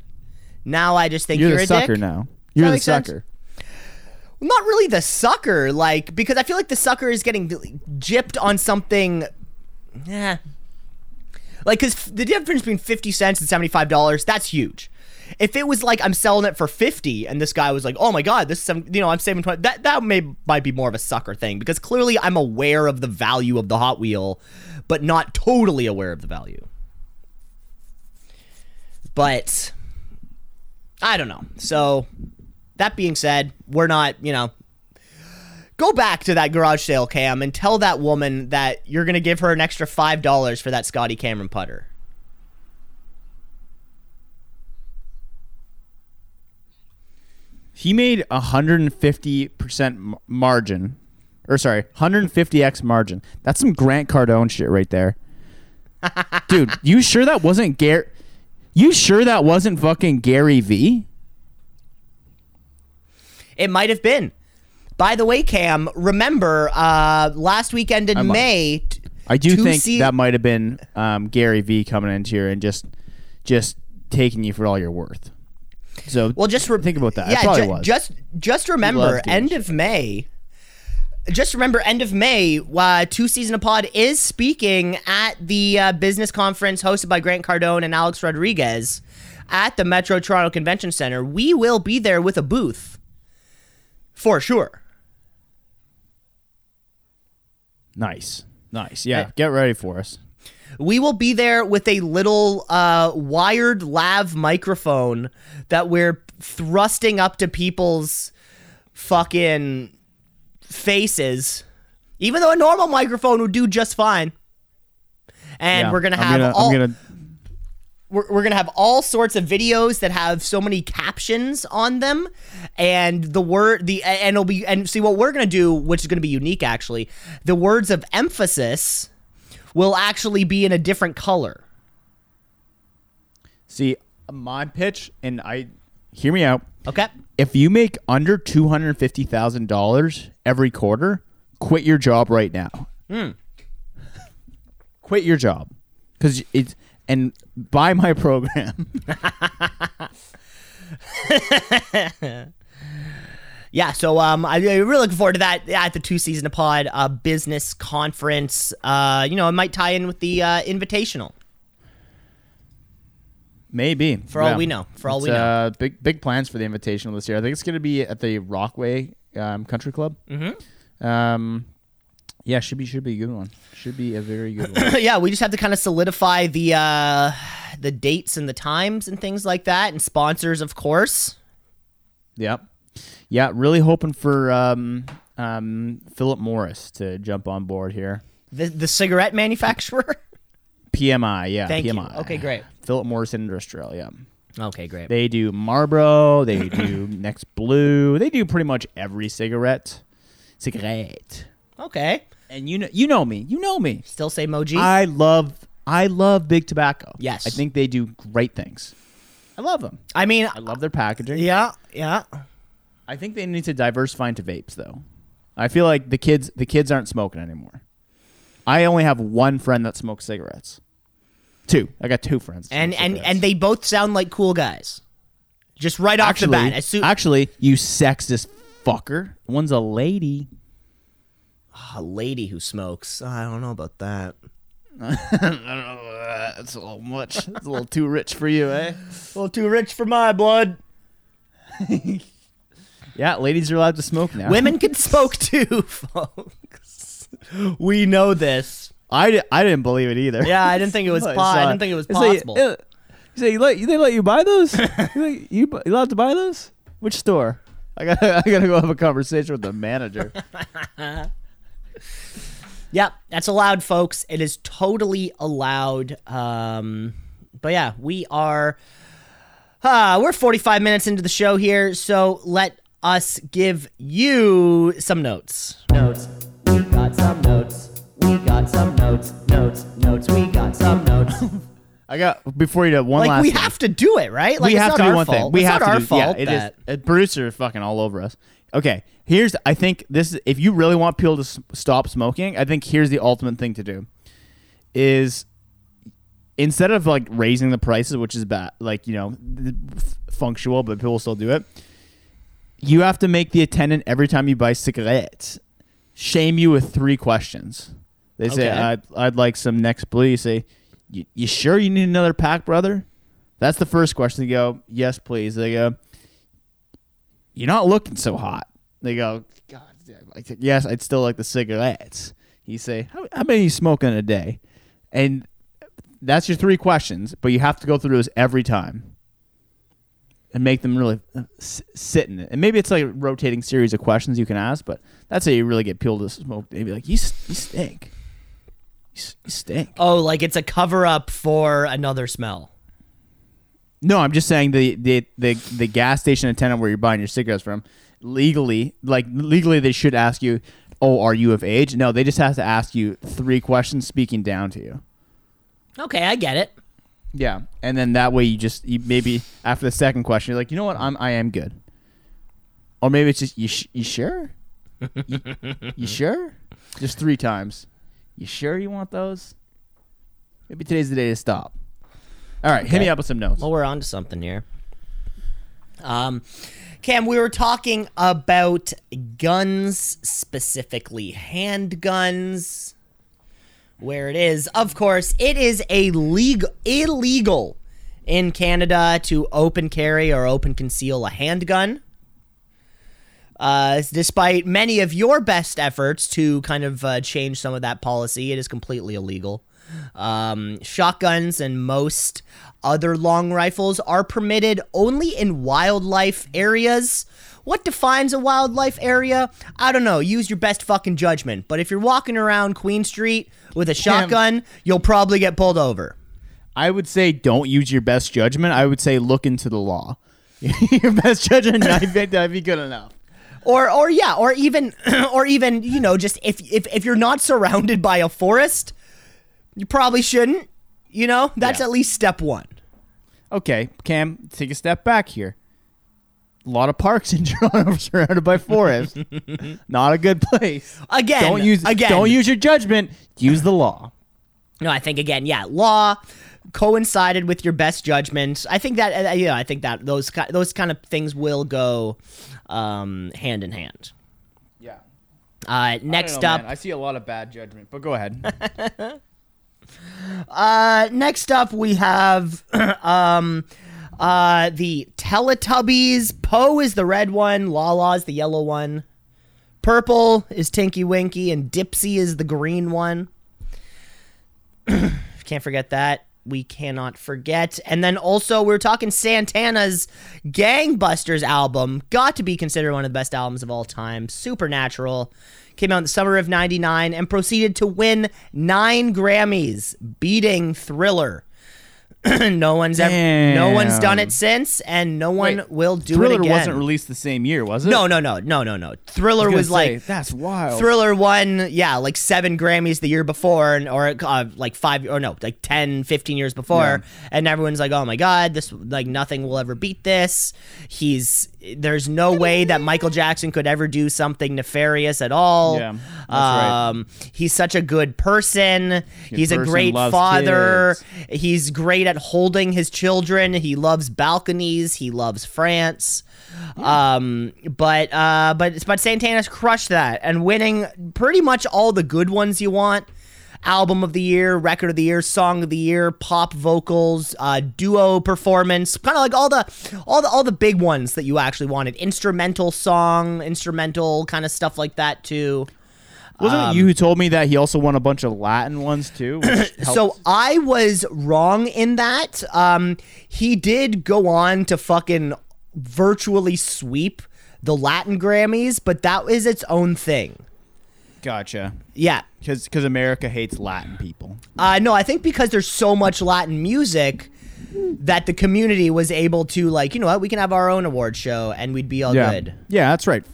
now I just think You're, you're, the a sucker dick. now. You're the sense? sucker. Not really the sucker, like, because I feel like the sucker is getting gypped on something. Yeah. Like, because the difference between 50 cents and $75, that's huge. If it was like I'm selling it for 50 and this guy was like, oh my God, this is some, you know, I'm saving 20, that, that may, might be more of a sucker thing because clearly I'm aware of the value of the Hot Wheel, but not totally aware of the value. But I don't know. So that being said, we're not, you know, Go back to that garage sale cam and tell that woman that you're going to give her an extra $5 for that Scotty Cameron putter. He made a 150% margin. Or sorry, 150x margin. That's some Grant Cardone shit right there. Dude, you sure that wasn't Gary You sure that wasn't fucking Gary V? It might have been. By the way, Cam, remember uh, last weekend in might- May. t- I do think se- that might have been um, Gary V coming into here and just just taking you for all you're worth. So Well, just re- think about that. It Yeah, probably ju- was. just just remember, end shit. of May. Just remember, end of May, uh, two Cees in a pod is speaking at the uh, business conference hosted by Grant Cardone and Alex Rodriguez at the Metro Toronto Convention Center. We will be there with a booth for sure. Nice, nice. Yeah, get ready for us. We will be there with a little uh, wired lav microphone that we're thrusting up to people's fucking faces, even though a normal microphone would do just fine. And Yeah, we're gonna I'm have gonna- all I'm gonna we're, we're gonna have all sorts of videos that have so many captions on them and the word the and it'll be and see what we're gonna do which is gonna be unique actually the words of emphasis will actually be in a different color see my pitch, and I hear me out. okay If you make under two hundred fifty thousand dollars every quarter, quit your job right now. Hmm. quit your job because it's and buy my program. yeah so um I, i'm really looking forward to that at the two season pod uh business conference uh you know it might tie in with the uh invitational Maybe For all we know. For all It's, we know. uh, big big plans for the invitational this year. I think it's going to be at the Rockway um, Country Club. Mm-hmm. Um, yeah, should be should be a good one. Should be a very good one. yeah, we just have to kind of solidify the uh the dates and the times and things like that, and sponsors, of course. Yep. Yeah, really hoping for um, um, Philip Morris to jump on board here. The the cigarette manufacturer. PMI, yeah. Thank you. PMI. Okay, great. Philip Morris Industrial, yeah. Okay, great. They do Marlboro. They do Next Blue. They do pretty much every cigarette. Cigarette. Okay, And you know, you know me. You know me. still say Moji. I love, I love Big Tobacco. Yes. I think they do great things. I love them. I mean, I love their packaging. yeah, yeah. I think they need to diversify into vapes though. I feel like the kids the kids aren't smoking anymore. I only have one friend that smokes cigarettes. Two. I got two friends. And and cigarettes. and they both sound like cool guys. Just right off actually, the bat, as soon actually, you sexist fucker. One's a lady. A lady who smokes. I don't know about that. I don't know. That's a little much. It's a little too rich for you, eh? A little too rich for my blood. Yeah, ladies are allowed to smoke now. Women can smoke too, folks. We know this. I, di- I didn't believe it either. Yeah, I didn't think it was. I Po- I didn't think it was It's like, possible. uh, You say you let they let you buy those? you, you you allowed to buy those? Which store? I got I got to go have a conversation with the manager. Yep, that's allowed, folks. It is totally allowed. Um, but yeah, we are. Uh, we're 45 minutes into the show here, so let us give you some notes. Notes. We got some notes. We got some notes. Notes. Notes. We got some notes. I got before you do one like last. we thing. have to do it, right? Like we it's have not to our do one fault. thing. We it's have not to our do. fault. yeah, it is. that- Uh, producer is fucking all over us. Okay, here's. I think this. is If you really want people to s- stop smoking, I think here's the ultimate thing to do. Is instead of like raising the prices, which is bad, like you know, f- functional, but people still do it. You have to make the attendant every time you buy cigarettes shame you with three questions. They say, Okay. I'd, I'd like some next blue. You say, you, you sure you need another pack, brother? That's the first question. They go, yes, please. They go, you're not looking so hot. They go, God, I said, yes, I'd still like the cigarettes. You say, how, how many you smoking a day? And that's your three questions, but you have to go through those every time. and make them really uh, sit in it. And maybe it's like a rotating series of questions you can ask, but that's how you really get people to smoke. Maybe like you, you stink. You, you stink. Oh, like it's a cover up for another smell. No, I'm just saying the the the, the gas station attendant where you're buying your cigarettes from legally, like legally, they should ask you, "Oh, are you of age?" No, they just have to ask you three questions, speaking down to you. Okay, I get it. Yeah, and then that way you just you maybe after the second question you're like, you know what, I'm I am good. Or maybe it's just you sh- you sure, you, you sure, just three times. You sure you want those? Maybe today's the day to stop. All right, hit me up with some notes. Well, we're on to something here. Um, Cam, we were talking about guns, specifically handguns. Where it is, of course, it is a legal illegal in Canada to open carry or open conceal a handgun. Uh, despite many of your best efforts to kind of uh, change some of that policy, it is completely illegal. Um, shotguns and most other long rifles are permitted only in wildlife areas. What defines a wildlife area? I don't know. Use your best fucking judgment. But if you're walking around Queen Street with a shotgun, you'll probably get pulled over. I would say don't use your best judgment. I would say look into the law. your best judgment, I think that'd be good enough. or or yeah or even or even you know just if if if you're not surrounded by a forest you probably shouldn't you know that's Yeah. at least step one Okay, Cam, take a step back here. A lot of parks in Toronto are surrounded by forest. Not a good place. again Don't use again Don't use your judgment. Use the law. no i think again yeah law coincided with your best judgment i think that uh, yeah i think that those ki- those kind of things will go um hand in hand Yeah. uh next up I see a lot of bad judgment, but go ahead. Uh, next up, we have um, uh, the Teletubbies. Po is the red one. Laa-Laa is the yellow one. Purple is Tinky Winky, and Dipsy is the green one. Can't forget that. We cannot forget. And then also, we're talking Santana's Gangbusters album. Got to be considered one of the best albums of all time. Supernatural. Came out in the summer of 99 and proceeded to win nine Grammys, beating Thriller. no one's ever, no one's done it since, and no one Wait, will do Thriller it again. Thriller wasn't released the same year, was it? no, no, no, no, no, no. Thriller was, was, gonna like that's wild. Thriller won, yeah, like seven Grammys the year before, and or uh, like five, or no, like 10, 15 years before, Yeah. and everyone's like, "Oh my god, this like nothing will ever beat this." He's there's no way that Michael Jackson could ever do something nefarious at all. Yeah, that's right. um, he's such a good person. he's a great father. kids. He's great at holding his children. He loves balconies. He loves France. Um, but uh, but but Santana's crushed that and winning pretty much all the good ones you want. Album of the year, record of the year, song of the year, pop vocals, uh, duo performance, kind of like all the all the all the big ones that you actually wanted. Instrumental song, instrumental kind of stuff like that too. Wasn't um, it you who told me that he also won a bunch of Latin ones too? So? I was wrong in that. Um, he did go on to fucking virtually sweep the Latin Grammys, but that is its own thing. Gotcha. Yeah. Because America hates Latin people. Uh, no, I think because there's so much Latin music that the community was able to like, you know what, we can have our own award show and we'd be all yeah, good. yeah, that's right.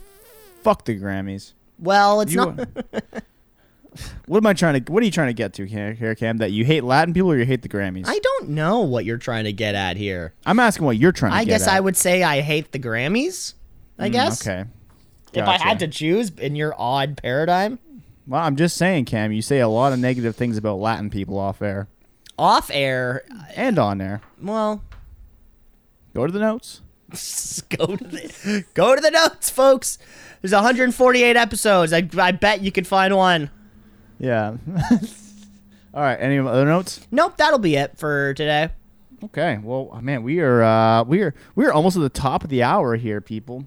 Fuck the Grammys. Well, it's You- not. What am I trying to? What are you trying to get to here, Cam? That you hate Latin people or you hate the Grammys? I don't know what you're trying to get at here. I'm asking what you're trying to I get guess at. I would say I hate the Grammys. I guess. Mm, Okay. If I had to choose in your odd paradigm. Well, I'm just saying, Cam. You say a lot of negative things about Latin people off air off air, and on air. well, Go to the notes. go to the go to the notes, folks. There's 148 episodes. I, I bet you could find one. Yeah. All right. Any other notes? Nope, that'll be it for today. Okay. Well, man, we are uh, we are we are almost at the top of the hour here, people.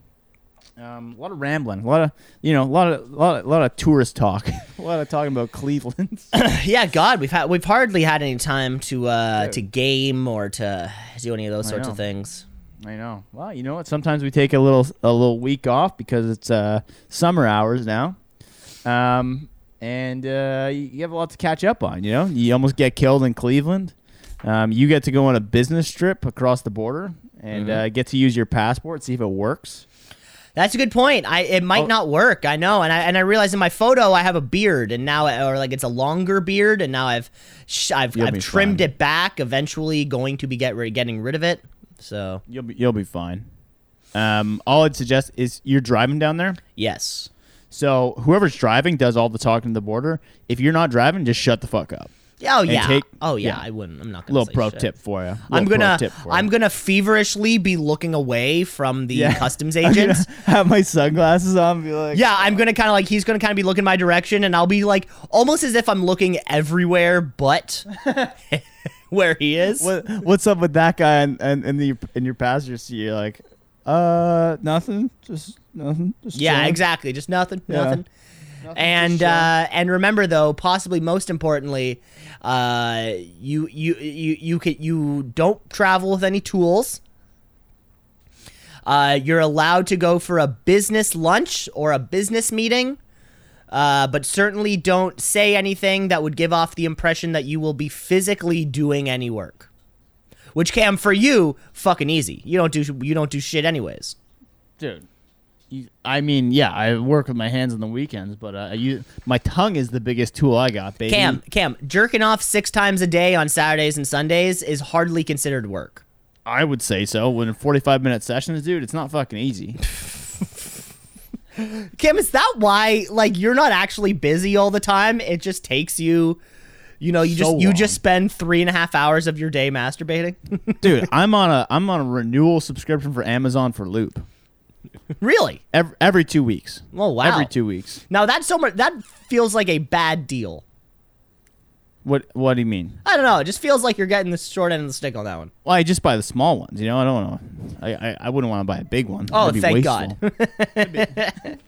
Um, a lot of rambling, a lot of you know, a lot of lot of, lot of tourist talk, a lot of talking about Cleveland. Yeah, God, we've had we've hardly had any time to uh Yeah. to game or to do any of those I sorts of things. I know. Well, you know what? Sometimes we take a little a little week off because it's uh, summer hours now, um, and uh, you, you have a lot to catch up on. You know, you almost get killed in Cleveland. Um, you get to go on a business trip across the border and uh, get to use your passport, see if it works. That's a good point. I it might Oh. not work. I know, and I and I realize in my photo I have a beard, and now or like it's a longer beard, and now I've sh- I've, I've trimmed fine. it back. Eventually, going to be get getting rid of it. So You'll be you'll be fine. Um, all I'd suggest is you're driving down there. yes, So whoever's driving does all the talking to the border. If you're not driving, just shut the fuck up. Oh yeah, take- oh yeah, yeah. I wouldn't. I'm not gonna Little say pro shit. tip for you. I'm Little pro gonna tip for you. I'm gonna feverishly be looking away from the customs I'm agents. have my sunglasses on. Be like, Yeah, I'm gonna kind of like he's gonna kind of be looking my direction, and I'll be like almost as if I'm looking everywhere but where he is. What, what's up with that guy and and in the in your passenger seat? You're like, uh, nothing, just nothing. Just Yeah, chilling." exactly. Just nothing, Yeah. nothing. And uh, and remember though, possibly most importantly, uh, you you you you can you don't travel with any tools. Uh, you're allowed to go for a business lunch or a business meeting, uh, but certainly don't say anything that would give off the impression that you will be physically doing any work. Which Cam, for you, fucking easy. You don't do you don't do shit anyways. dude. You, I mean, yeah, I work with my hands on the weekends, but uh, you, my tongue is the biggest tool I got, baby. Cam, Cam, jerking off six times a day on Saturdays and Sundays is hardly considered work. I would say so. When 45 minute sessions, dude, it's not fucking easy. Cam, is that why like you're not actually busy all the time? It just takes you, you know, you So just you just spend three and a half hours of your day masturbating. dude, I'm on a I'm on a renewal subscription for Amazon for Loop really? every every two weeks. Oh wow. Every two weeks. Now that's so much. That feels like a bad deal. What What do you mean? I don't know. It just feels like you're getting the short end of the stick on that one. Well, I just buy the small ones. You know, I don't know. I I, I wouldn't want to buy a big one. Oh, That'd be thank wasteful.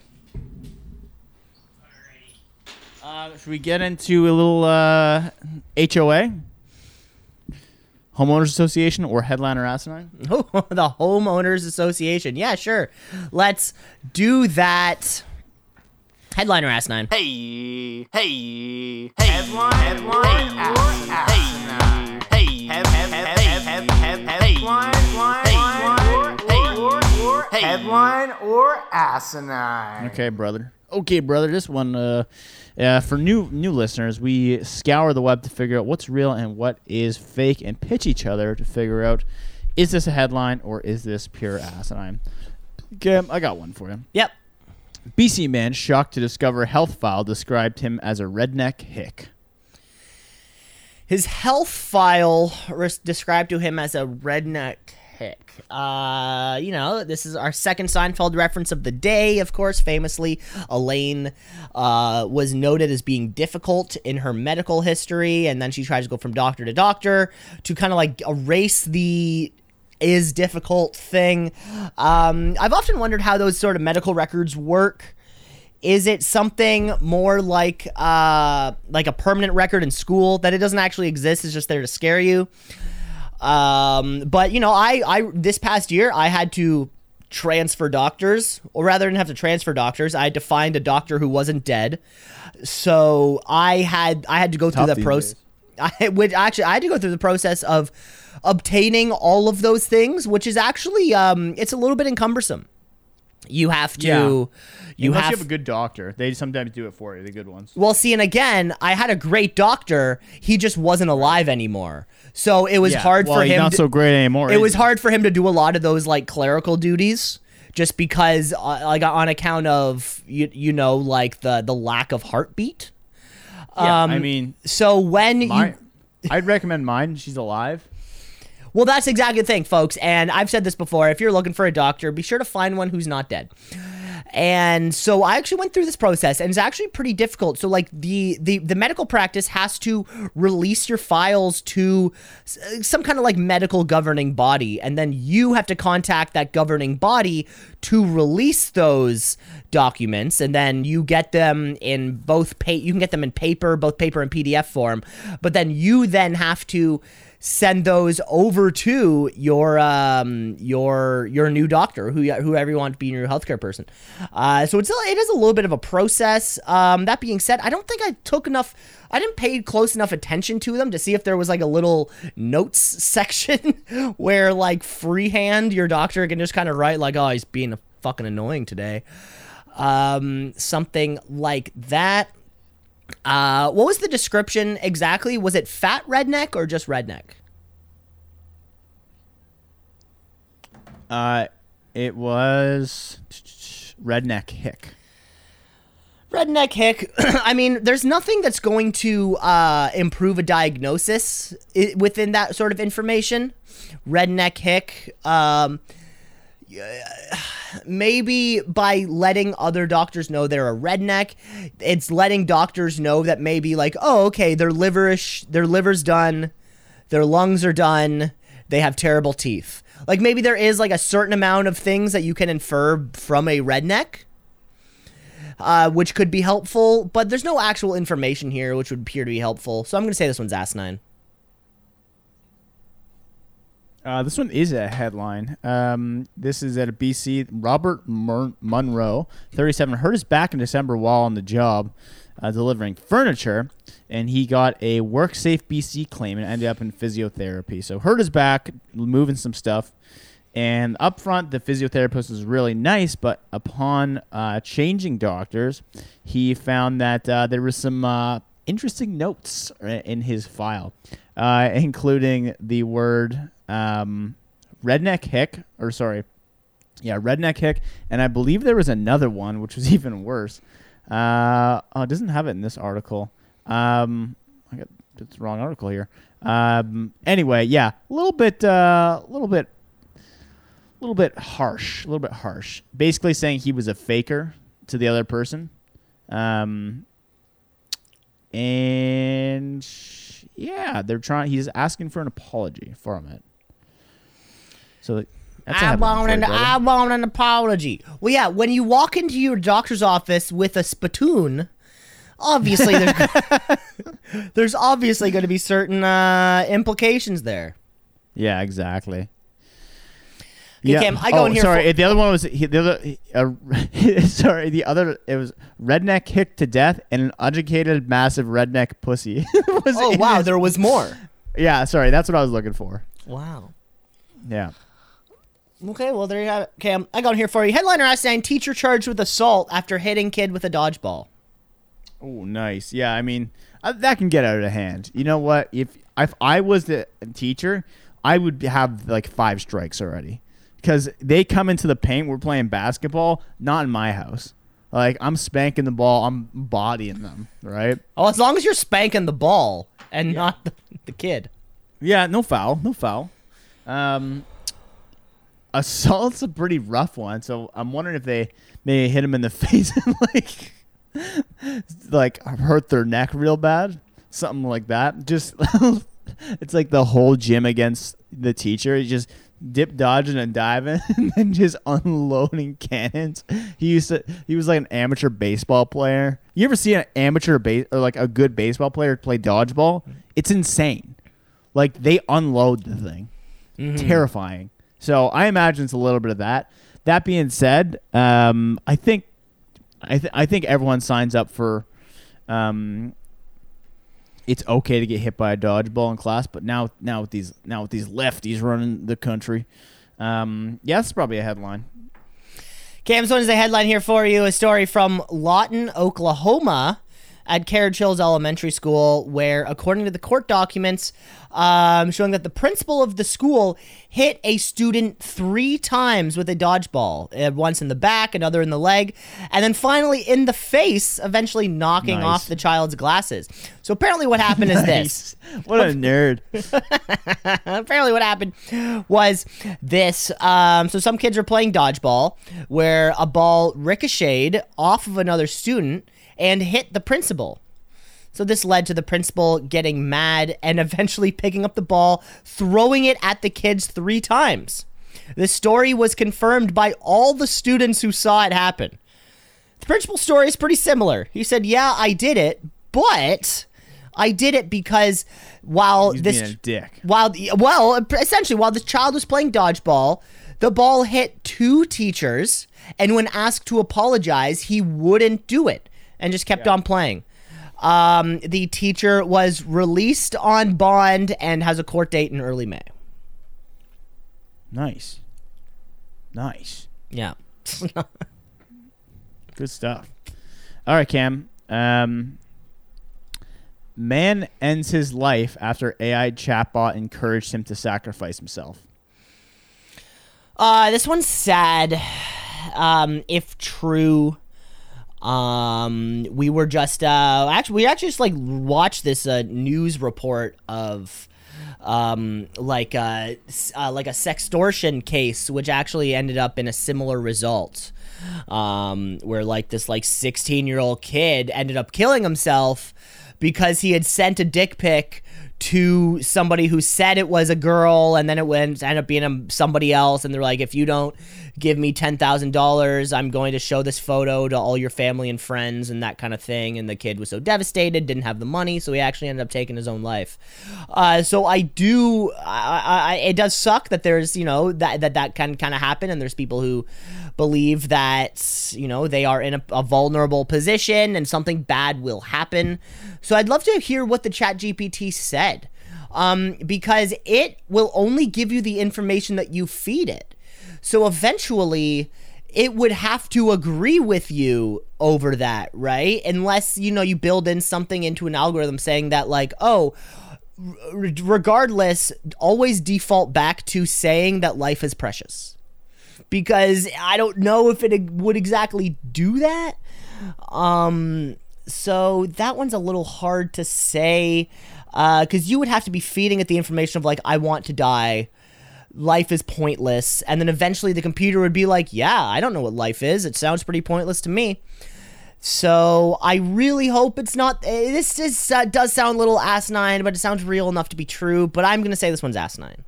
uh, should we get into a little uh, HOA, homeowners association, or headliner asinine? Oh, the homeowners association. Yeah, sure. Let's do that. Headliner asinine. Hey, hey, hey, headline, headline, asinine. Hey, head, head, head, headline, headline, headline or asinine. Okay, brother. Okay, brother. This one, uh, uh, for new new listeners, we scour the web to figure out what's real and what is fake, and pitch each other to figure out is this a headline or is this pure asinine. Okay, I I got one for you. Yep. BC man shocked to discover health file described him as a redneck hick. His health file res- described to him as a redneck hick. Uh, you know, this is our second Seinfeld reference of the day, of course. Famously, Elaine uh, was noted as being difficult in her medical history, and then she tries to go from doctor to doctor to kind of like erase the is difficult thing. Um, I've often wondered how those sort of medical records work. Is it something more like uh, like a permanent record in school that it doesn't actually exist? It's just there to scare you. Um, but you know, I I this past year I had to transfer doctors, or rather, than have to transfer doctors, I had to find a doctor who wasn't dead. So I had I had to go through Tough the process. I which actually I had to go through the process of obtaining all of those things, which is actually um it's a little bit encumbersome. You have to Yeah. you Unless have, you have a good doctor, they sometimes do it for you. The good ones. well, see, and again, I had a great doctor. He just wasn't alive anymore, so it was Yeah. hard well, for he's him. not to- so great anymore. It was he? hard for him to do a lot of those like clerical duties, just because, uh, like, on account of you, you know, like the the lack of heartbeat. Yeah, um, I mean, So when my, you I'd recommend mine. She's alive. Well, that's exactly the thing, folks. And I've said this before. If you're looking for a doctor, be sure to find one who's not dead. And so I actually went through this process, and it's actually pretty difficult. So, like the the the medical practice has to release your files to some kind of like medical governing body, and then you have to contact that governing body to release those documents, and then you get them in both pay. You can get them in paper, both paper and PDF form, but then you then have to send those over to your um your your new doctor who whoever you want to be your healthcare person. Uh so it's it is a little bit of a process. Um that being said i don't think i took enough i didn't pay close enough attention to them to see if there was like a little notes section where like freehand your doctor can just kind of write like oh he's being a fucking annoying today. Um something like that uh, what was the description exactly? Was it fat redneck or just redneck? Uh, it was redneck hick. Redneck hick. I mean, there's nothing that's going to uh, improve a diagnosis within that sort of information. Redneck hick. Um, maybe by letting other doctors know they're a redneck, it's letting doctors know that maybe like, oh, okay, their liverish, their liver's done, their lungs are done, they have terrible teeth. Like maybe there is like a certain amount of things that you can infer from a redneck. Uh, which could be helpful, but there's no actual information here which would appear to be helpful. So I'm going to say this one's asinine. Uh, this one is a headline. Um, this is at a BC. Robert Mer- Munro, 37, hurt his back in December while on the job uh, delivering furniture, and he got a WorkSafe BC claim and ended up in physiotherapy. So hurt his back, moving some stuff. And up front, the physiotherapist was really nice, but upon uh, changing doctors, he found that uh, there was some uh, interesting notes in his file, uh, including the word um, redneck hick, or sorry, yeah, redneck hick, and I believe there was another one which was even worse. Uh, oh, it doesn't have it in this article. Um, I got it's the wrong article here. Um, anyway, yeah, a little bit, a little bit a little bit harsh, a little bit harsh. Basically saying he was a faker to the other person. Um, and yeah, they're trying. He's asking for an apology from it. So I want an. I want an apology. Well, yeah, when you walk into your doctor's office with a spittoon, obviously there's there's obviously going to be certain uh, implications there. Yeah, exactly. Okay, Cam, I go oh, in here Sorry, for- the other one was he- the other. Uh, sorry, the other it was redneck kicked to death and an uneducated massive redneck pussy. Oh wow, his- there was more. yeah, sorry, that's what I was looking for. Wow. Yeah. Okay, well there you have it. Okay, I'm- I got here for you. Headliner asinine teacher charged with assault after hitting kid with a dodgeball. Oh, nice. Yeah, I mean uh, that can get out of hand. You know what? If if I was the teacher, I would have like five strikes already because they come into the paint. We're playing basketball, not in my house. Like I'm spanking the ball, I'm bodying them, right? Oh, as long as you're spanking the ball and not the, the kid. Yeah, no foul, no foul. Um, assault's a pretty rough one, so I'm wondering if they maybe hit him in the face and like, like hurt their neck real bad, something like that. Just it's like the whole gym against the teacher. He just dip dodging and diving and then just unloading cannons. He used to he was like an amateur baseball player. You ever see an amateur base or like a good baseball player play dodgeball? It's insane. Like they unload the thing. Mm-hmm. Terrifying. So I imagine it's a little bit of that. That being said, um, I think I, th- I think everyone signs up for um, it's okay to get hit by a dodgeball in class, but now now with these now with these lefties running the country, um, yeah, that's probably a headline. Cam's one is a headline here for you. A story from Lawton, Oklahoma, at Carriage Hills Elementary School, where, according to the court documents, um, showing that the principal of the school hit a student three times with a dodgeball, uh, once in the back, another in the leg, and then finally in the face, eventually knocking Nice. off the child's glasses. So apparently, what happened is this. What a nerd. apparently what happened was this um, so some kids were playing dodgeball where a ball ricocheted off of another student and hit the principal. So this led to the principal getting mad and eventually picking up the ball throwing it at the kids three times. This story was confirmed by all the students who saw it happen. The principal's story is pretty similar. He said yeah i did it but I did it because while He's this being a dick. while well essentially while this child was playing dodgeball the ball hit two teachers and when asked to apologize he wouldn't do it and just kept on playing um, the teacher was released on bond and has a court date in early may Nice. Nice. yeah Good stuff. All right, Cam. Um, man ends his life after AI chatbot encouraged him to sacrifice himself. Uh, this one's sad. Um, if true, um, we were just uh, actually we actually just like watched this uh, news report of um like uh, uh like a sextortion case which actually ended up in a similar result. Um where like this like 16 year old kid ended up killing himself because he had sent a dick pic to somebody who said it was a girl and then it went ended up being a, somebody else and they're like if you don't give me $10,000 I'm going to show this photo to all your family and friends and that kind of thing. And the kid was so devastated didn't have the money so he actually ended up taking his own life. Uh, so I do I, I, it does suck that there's you know that that, that can kind of happen and there's people who believe that you know they are in a, a vulnerable position and something bad will happen. So I'd love to hear what the chat GPT said um, because it will only give you the information that you feed it so eventually, it would have to agree with you over that, right? Unless, you know, you build in something into an algorithm saying that, like, oh, r- regardless, always default back to saying that life is precious. Because I don't know if it would exactly do that. Um, so that one's a little hard to say. Because you would have to be feeding it the information of, like, I want to die life is pointless. And then eventually the computer would be like yeah i don't know what life is. It sounds pretty pointless to me. So i really hope it's not eh, this is, uh, does sound a little asinine but it sounds real enough to be true. But i'm gonna say this one's asinine.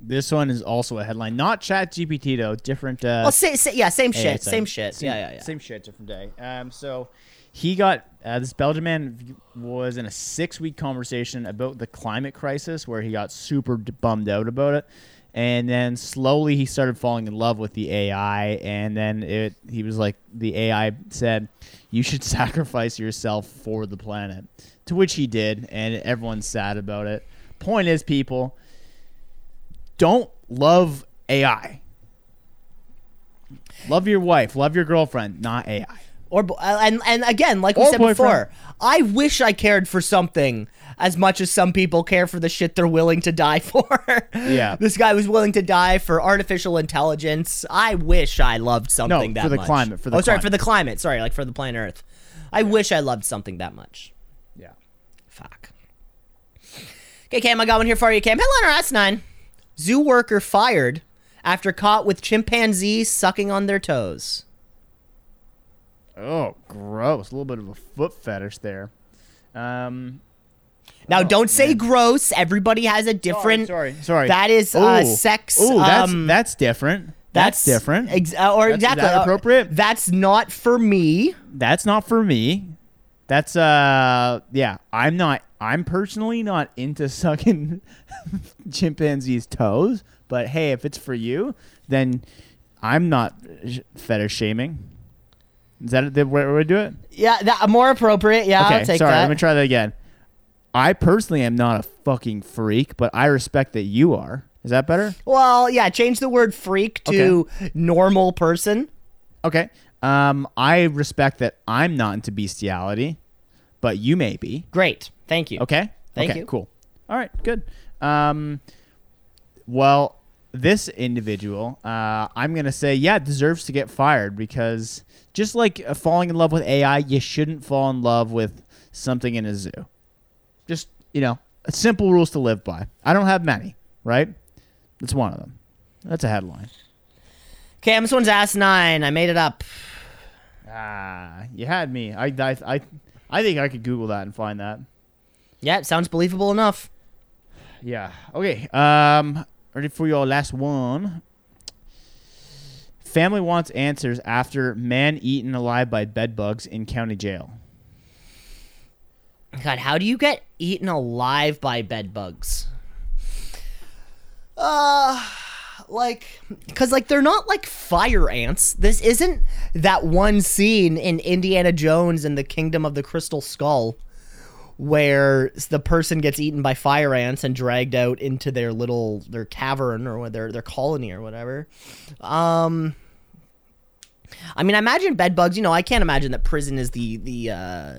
This one is also a headline, not Chat GPT though. Different. Uh, well say, say, yeah same shit same shit. Same, yeah yeah yeah. Same shit, different day. Um, so he got uh, this Belgian man was in a six-week conversation about the climate crisis, where he got super bummed out about it, and then slowly he started falling in love with the AI, and then it he was like the AI said, "You should sacrifice yourself for the planet," to which he did, and everyone's sad about it. Point is, people don't love AI. Love your wife, love your girlfriend, not AI. or uh, and and again like we Or said boyfriend. before i wish i cared for something as much as some people care for the shit they're willing to die for Yeah. this guy was willing to die for artificial intelligence i wish i loved something that much. for the much. climate, for the oh sorry for the climate sorry like for the planet earth i wish i loved something that much Yeah. fuck okay cam i got one here for you cam headliner asinine zoo worker fired after caught with chimpanzees sucking on their toes Oh, gross. A little bit of a foot fetish there. Um, Now, Oh, don't say man. gross. Everybody has a different. sorry, sorry. That is uh, sex. Ooh, that's um, that's different. That's, different. Ex- uh, or That's- is exactly. that uh, appropriate? That's not for me. that's not for me. That's uh, yeah. I'm not. I'm personally not into sucking chimpanzees' toes. But hey, if it's for you, then I'm not sh- fetish shaming. Is that the way we do it? Yeah, that more appropriate. Yeah, okay, I'll take sorry. that. Let me try that again. I personally am not a fucking freak, but I respect that you are. Is that better? well, yeah, change the word freak to normal person. Okay. Um, I respect that I'm not into bestiality, but you may be. Great. Thank you. Okay. Thank okay, you. Cool. All right. Good. Um, well, this individual, uh, I'm gonna say, yeah, deserves to get fired because just like uh, falling in love with AI, you shouldn't fall in love with something in a zoo. You know, simple rules to live by. I don't have many, right? That's one of them. That's a headline. Cam, this one's nine I made it up. Ah, you had me. I, I, I, I think I could Google that and find that. Yeah, it sounds believable enough. Yeah. Okay. Um, ready for your last one. Family wants answers after man eaten alive by bedbugs in county jail. God, how do you get eaten alive by bed bugs? Uh like cuz like they're not like fire ants. This isn't that one scene in Indiana Jones and the Kingdom of the Crystal Skull where the person gets eaten by fire ants and dragged out into their little their cavern or their their colony or whatever. Um I mean, I imagine bed bugs. You know, I can't imagine that prison is the the uh,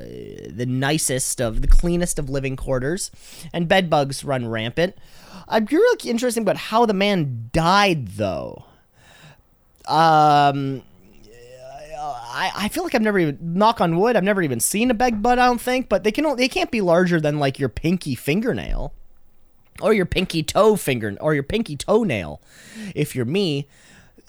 the nicest of the cleanest of living quarters, and bed bugs run rampant. I'm really interested about how the man died, though. Um, I, I feel like I've never even knock on wood. I've never even seen a bed bug. I don't think, but they can they can't be larger than like your pinky fingernail, or your pinky toe finger, or your pinky toenail, if you're me.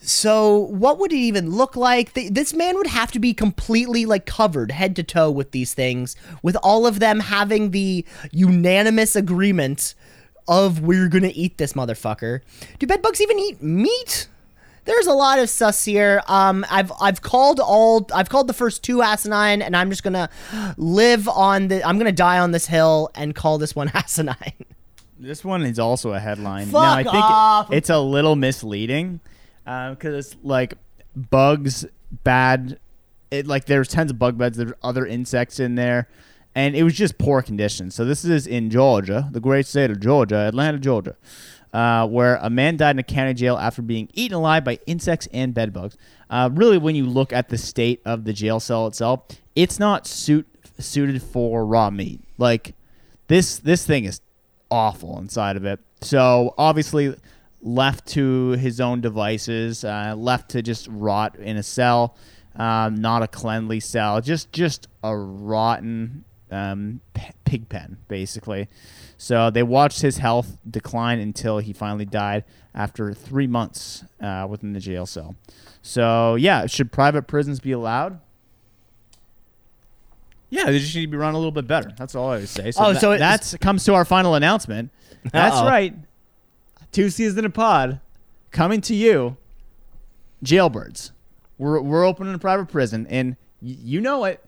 So, what would it even look like? This man would have to be completely like covered head to toe with these things, with all of them having the unanimous agreement of we're gonna eat this motherfucker. Do bedbugs even eat meat? There's a lot of sus here. Um, I've I've called all I've called the first two asinine, and I'm just gonna live on the. I'm gonna die on this hill and call this one asinine. This one is also a headline. Fuck now, I think off. it's a little misleading because it's like bugs bad. It like there's tons of bug beds. There's other insects in there, and it was just poor conditions. So this is in Georgia, the great state of Georgia, Atlanta, Georgia, uh, where a man died in a county jail after being eaten alive by insects and bed bugs. Uh, really, when you look at the state of the jail cell itself, it's not suit suited for raw meat. Like this this thing is awful inside of it. So obviously left to his own devices, uh, left to just rot in a cell, um, not a cleanly cell, just just a rotten um, p- pig pen basically. So they watched his health decline until he finally died after three months uh, within the jail cell. So yeah, should private prisons be allowed? Yeah, they just need to be run a little bit better. That's all I would say. So, Oh, that, so it's- that comes to our final announcement. That's Uh-oh. right. Two C's in a pod coming to you. Jailbirds. We're, we're opening a private prison and y- you know it,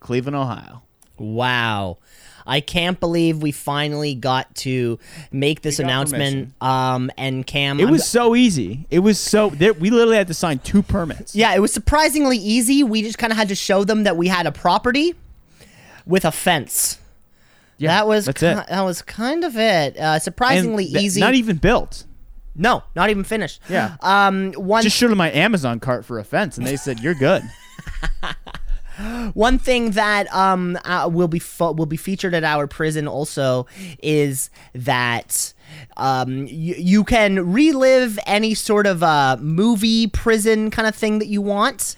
Cleveland, Ohio. Wow. I can't believe we finally got to make this announcement. Um, and Cam, It I'm- was so easy. It was so, there, we literally had to sign two permits. yeah, it was surprisingly easy. We just kind of had to show them that we had a property with a fence. Yeah, that was that's ki- it. that was kind of it. Uh, And surprisingly th- easy. Not even built. no, not even finished. Yeah. Um, one Just showed them my Amazon cart for a fence, and they said, you're good. One thing that um uh, will be fo- will be featured at our prison also is that um y- you can relive any sort of uh movie prison kind of thing that you want.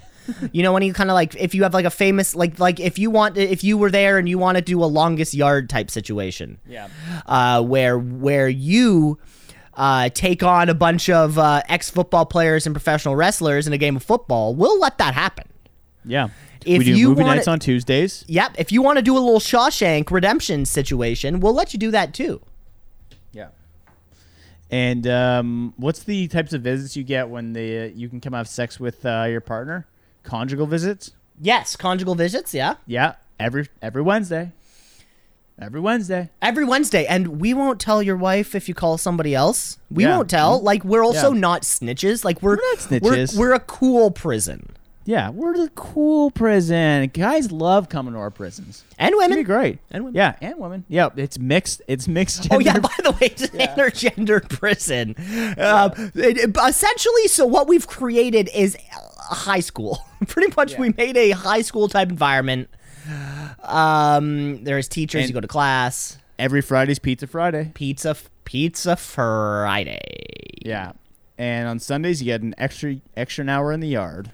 You know, any kind of like if you have like a famous like like if you want if you were there and you want to do a longest yard type situation. Yeah. Uh, where where you uh, take on a bunch of uh, ex football players and professional wrestlers in a game of football, we'll let that happen. Yeah. If we do you movie wanna- nights on Tuesdays. Yep. If you want to do a little Shawshank Redemption situation, we'll let you do that too. Yeah. And um, what's the types of visits you get when they, uh, you can come have sex with uh, your partner? Conjugal visits? Yes, conjugal visits. Yeah, Yeah, every every Wednesday. Every Wednesday. every Wednesday, and we won't tell your wife if you call somebody else. We Yeah. won't tell. Like we're also Yeah. not snitches. Like we're, We're not snitches. We're, we're a cool prison, Yeah, we're the cool prison. Guys love coming to our prisons. and women. great. And women. Yeah, and women. Yeah, it's mixed. It's mixed. Oh yeah. gender. By the way, it's an intergendered prison. Uh, it- it- essentially, so what we've created is a high school. Pretty much, we made a high school type environment. Um, there's teachers. And- you go to class. Every Friday's Pizza Friday. Pizza Pizza Friday. Yeah, and on Sundays you get an extra extra an hour in the yard.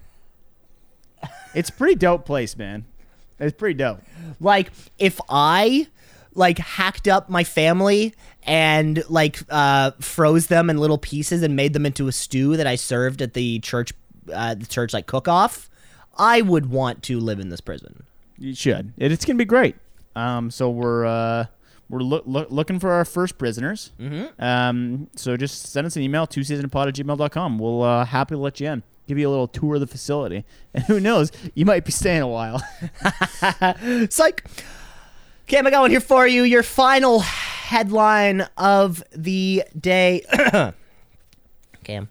It's a pretty dope place, man. It's pretty dope. Like if I like hacked up my family and like uh froze them in little pieces and made them into a stew that I served at the church uh the church like cook off, I would want to live in this prison. You should. It, it's gonna be great. Um, so we're uh, we're loo- loo- looking for our first prisoners. Mm-hmm. Um, so just send us an email two C's in a pod at gmail.com. We'll uh, happily let you in. Give you a little tour of the facility, and who knows, you might be staying a while. It's like Okay, I'm going here for you. Your final headline of the day. Cam.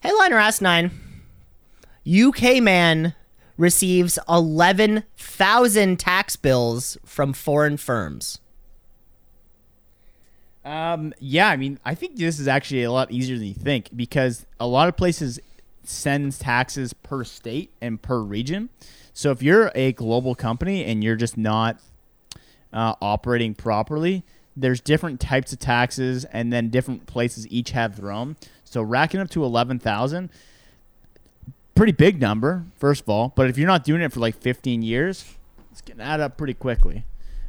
Headliner asinine. UK man receives 11,000 tax bills from foreign firms. Um, yeah, I mean, I think this is actually a lot easier than you think because a lot of places sends taxes per state and per region. So if you're a global company and you're just not uh, operating properly, there's different types of taxes, and then different places each have their own. So racking up to eleven thousand, pretty big number, first of all. But if you're not doing it for like 15 years, it's gonna add up pretty quickly.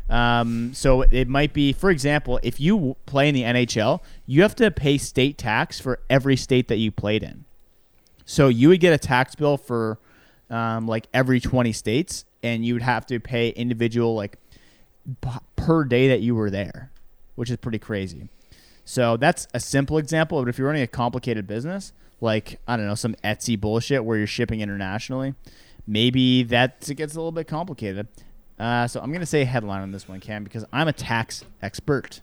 Um, so it might be, for example, if you play in the NHL, you have to pay state tax for every state that you played in. So you would get a tax bill for um, like every 20 states, and you would have to pay individual like p- per day that you were there, which is pretty crazy. So that's a simple example. But if you're running a complicated business, like I don't know, some Etsy bullshit where you're shipping internationally, maybe that gets a little bit complicated. Uh, so I'm gonna say headline on this one, Cam, because I'm a tax expert.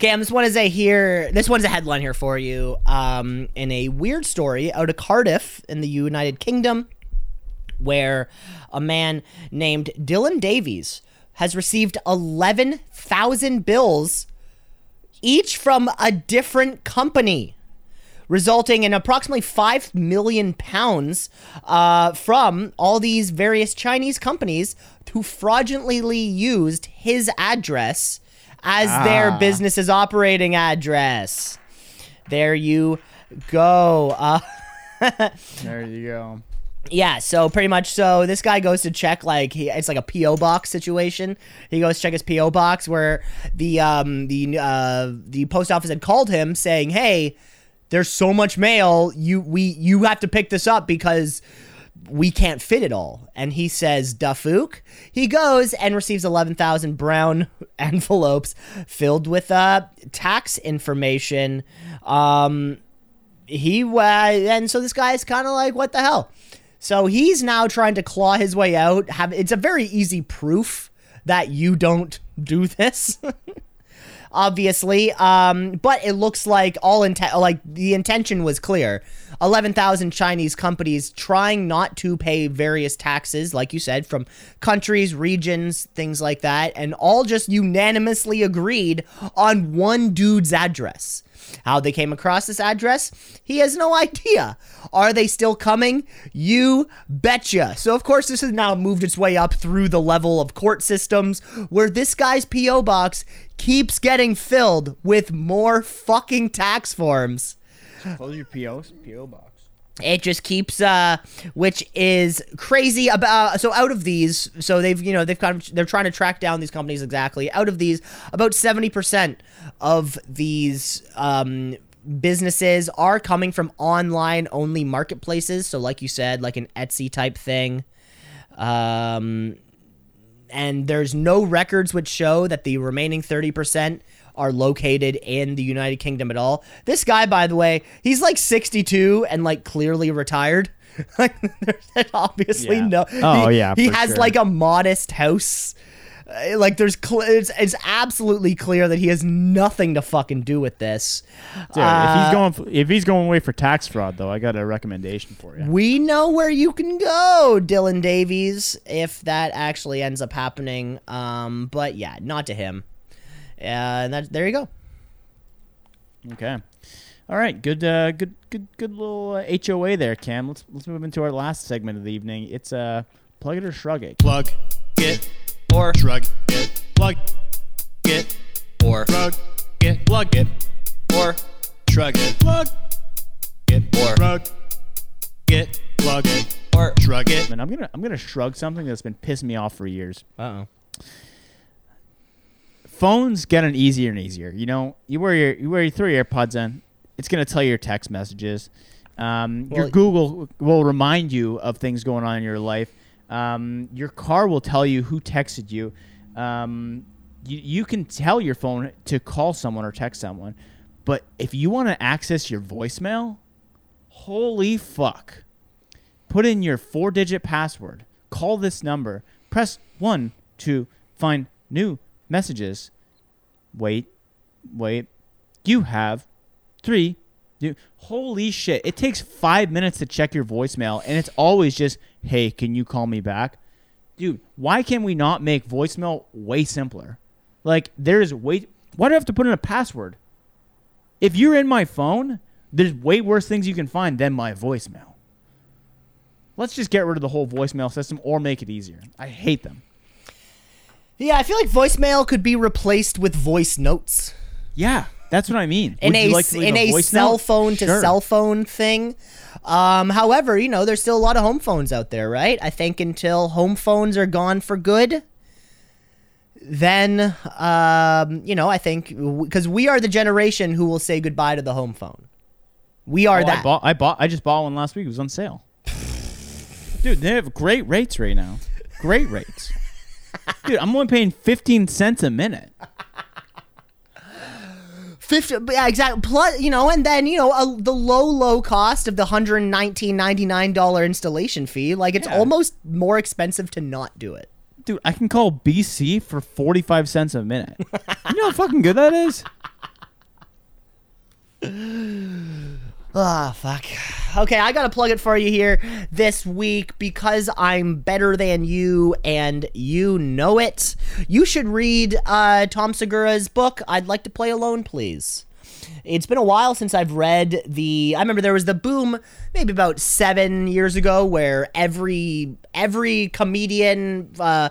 Cam, this one is a here. This one's a headline here for you. Um, in a weird story out of Cardiff in the United Kingdom, where a man named Dylan Davies has received eleven thousand bills, each from a different company, resulting in approximately five million pounds uh, from all these various Chinese companies who fraudulently used his address as their Ah. business's operating address. There you go. Uh, There you go. Yeah, so pretty much so this guy goes to check like he it's like a PO box situation. He goes check his PO box where the um the uh the post office had called him saying, "Hey, there's so much mail, you we you have to pick this up because we can't fit it all." And he says, "Dafook." He goes and receives 11,000 brown envelopes filled with uh tax information. Um he uh, and so this guy is kind of like what the hell so he's now trying to claw his way out. Have it's a very easy proof that you don't do this obviously. Um but it looks like all intent like the intention was clear. 11,000 Chinese companies trying not to pay various taxes like you said from countries regions things like that and all just unanimously agreed on one dude's address how they came across this address, he has no idea. Are they still coming? You betcha. So, of course, this has now moved its way up through the level of court systems where this guy's P.O. box keeps getting filled with more fucking tax forms. Close your PO box. It just keeps, uh, which is crazy about. So out of these, so they've, you know, they've kind of, they're trying to track down these companies exactly. Out of these, about seventy percent of these um, businesses are coming from online only marketplaces. So, like you said, like an Etsy type thing. Um, and there's no records which show that the remaining 30% are located in the United Kingdom at all. This guy, by the way, he's like 62 and like clearly retired. like, there's obviously Yeah. no. Oh, he, yeah, He has sure. like a modest house. Uh, Like there's, cl- it's, it's absolutely clear that he has nothing to fucking do with this. Dude, Uh, if he's going, if he's going away for tax fraud, though, I got a recommendation for you. We know where you can go, Dylan Davies, if that actually ends up happening. Um, but yeah, not to him. Uh, and that, there you go. Okay. All right. Good. Uh, good. Good. Good little uh, HOA there, Cam. Let's let's move into our last segment of the evening. It's uh, plug it or shrug it. Plug it or shrug it. Plug it or shrug it. Plug it or shrug it. Plug it or shrug it. Plug it or shrug it. And I'm gonna I'm gonna shrug something that's been pissing me off for years. Uh oh. Phones getting easier and easier. You know, you wear your you wear your three AirPods in. It's gonna tell you your text messages. Um, your Google will remind you of things going on in your life. Um, your car will tell you who texted you. Um, you, you can tell your phone to call someone or text someone, but if you want to access your voicemail, holy fuck! Put in your four-digit password. Call this number. Press 1 to find new messages. Wait, wait. You have three. New. Holy shit. It takes five minutes to check your voicemail, and it's always just, hey, can you call me back? Dude, why can we not make voicemail way simpler? Like, there's way. Why do I have to put in a password? If you're in my phone, there's way worse things you can find than my voicemail. Let's just get rid of the whole voicemail system or make it easier. I hate them. Yeah, I feel like voicemail could be replaced with voice notes. Yeah, that's what I mean. in Would a like in a voice cell note? phone to Sure. cell phone thing. Um, however, you know, there's still a lot of home phones out there, right? I think until home phones are gone for good, then um, you know, I think because we are the generation who will say goodbye to the home phone. We are Oh, I that. bought. I bought. I just bought one last week. It was on sale. Dude, they have great rates right now. Great rates. Dude, I'm only paying 15 cents a minute. Fifty, yeah, exactly. Plus, you know, and then you know, the low, low cost of the hundred nineteen ninety nine dollar installation fee. Like, it's Yeah. almost more expensive to not do it. Dude, I can call BC for 45 cents a minute. You know how fucking good that is? Ah, fuck. Okay, I gotta plug it for you here this week because I'm better than you and you know it. You should read uh, Tom Segura's book, I'd Like to Play Alone, Please. It's been a while since I've read the. I remember there was the boom maybe about seven years ago where every every comedian, uh,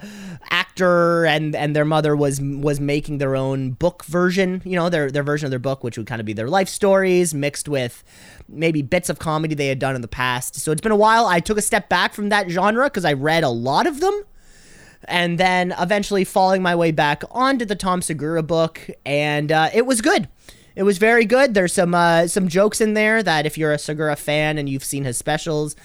actor, and and their mother was was making their own book version. You know, their their version of their book, which would kind of be their life stories mixed with maybe bits of comedy they had done in the past. So it's been a while. I took a step back from that genre because I read a lot of them and then eventually falling my way back onto the Tom Segura book, and uh, it was good. It was very good. There's some uh, some jokes in there that if you're a Segura fan and you've seen his specials,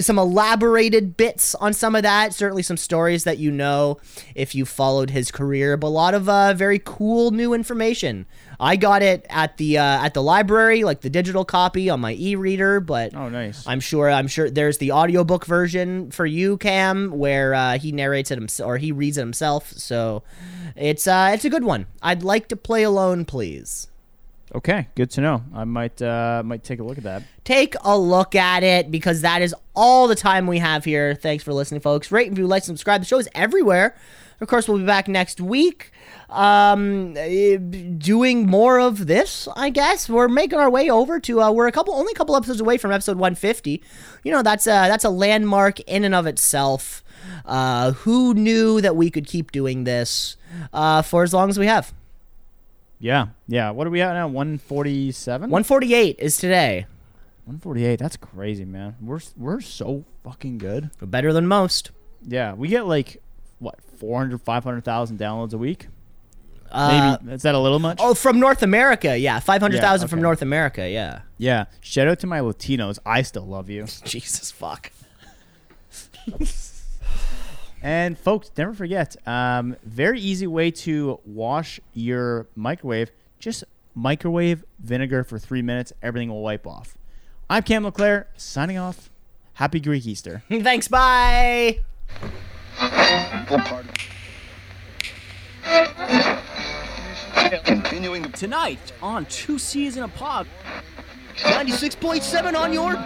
some elaborated bits on some of that. Certainly some stories that you know if you followed his career, but a lot of uh, very cool new information. I got it at the uh, at the library, like the digital copy on my e-reader, but Oh, nice. I'm sure. I'm sure there's the audiobook version for you, Cam, where uh, he narrates it himself or he reads it himself. So it's uh, it's a good one. I'd like to play alone, please. Okay, good to know. I might uh, might take a look at that. Take a look at it because that is all the time we have here. Thanks for listening, folks. Rate, review, like, subscribe. The show is everywhere. Of course, we'll be back next week, um, eh, doing more of this. I guess we're making our way over to. Uh, we're a couple, only a couple episodes away from episode 150. You know, that's a that's a landmark in and of itself. Uh, who knew that we could keep doing this uh, for as long as we have? Yeah, yeah. What are we at now? 147? 148 is today. 148. That's crazy, man. We're we're so fucking good. Better than most. Yeah, we get like what 400, 500,000 downloads a week. Uh, Maybe is that a little much? Oh, from North America, yeah, five hundred thousand Yeah, from. North America, yeah. Yeah. Shout out to my Latinos. I still love you. Jesus fuck. And folks, never forget, um, very easy way to wash your microwave. Just microwave vinegar for three minutes. Everything will wipe off. I'm Cam LeClaire, signing off. Happy Greek Easter. Thanks, bye. Continuing tonight on Two C's in a Pod. Ninety six point seven on your.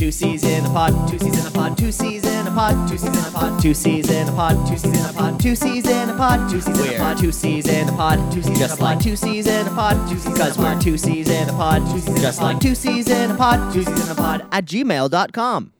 Two C's in a pod, two C's in a pod, two C's in a pod, two C's in a pod, two C's in a pod, two C's in a pod, two C's in a pod, two C's in a pod, two C's in a pod, two C's just like two C's in a pod, two C's because we're two C's in a pod, two C's just like two C's in a pod, two C's in a pod at gmail.com.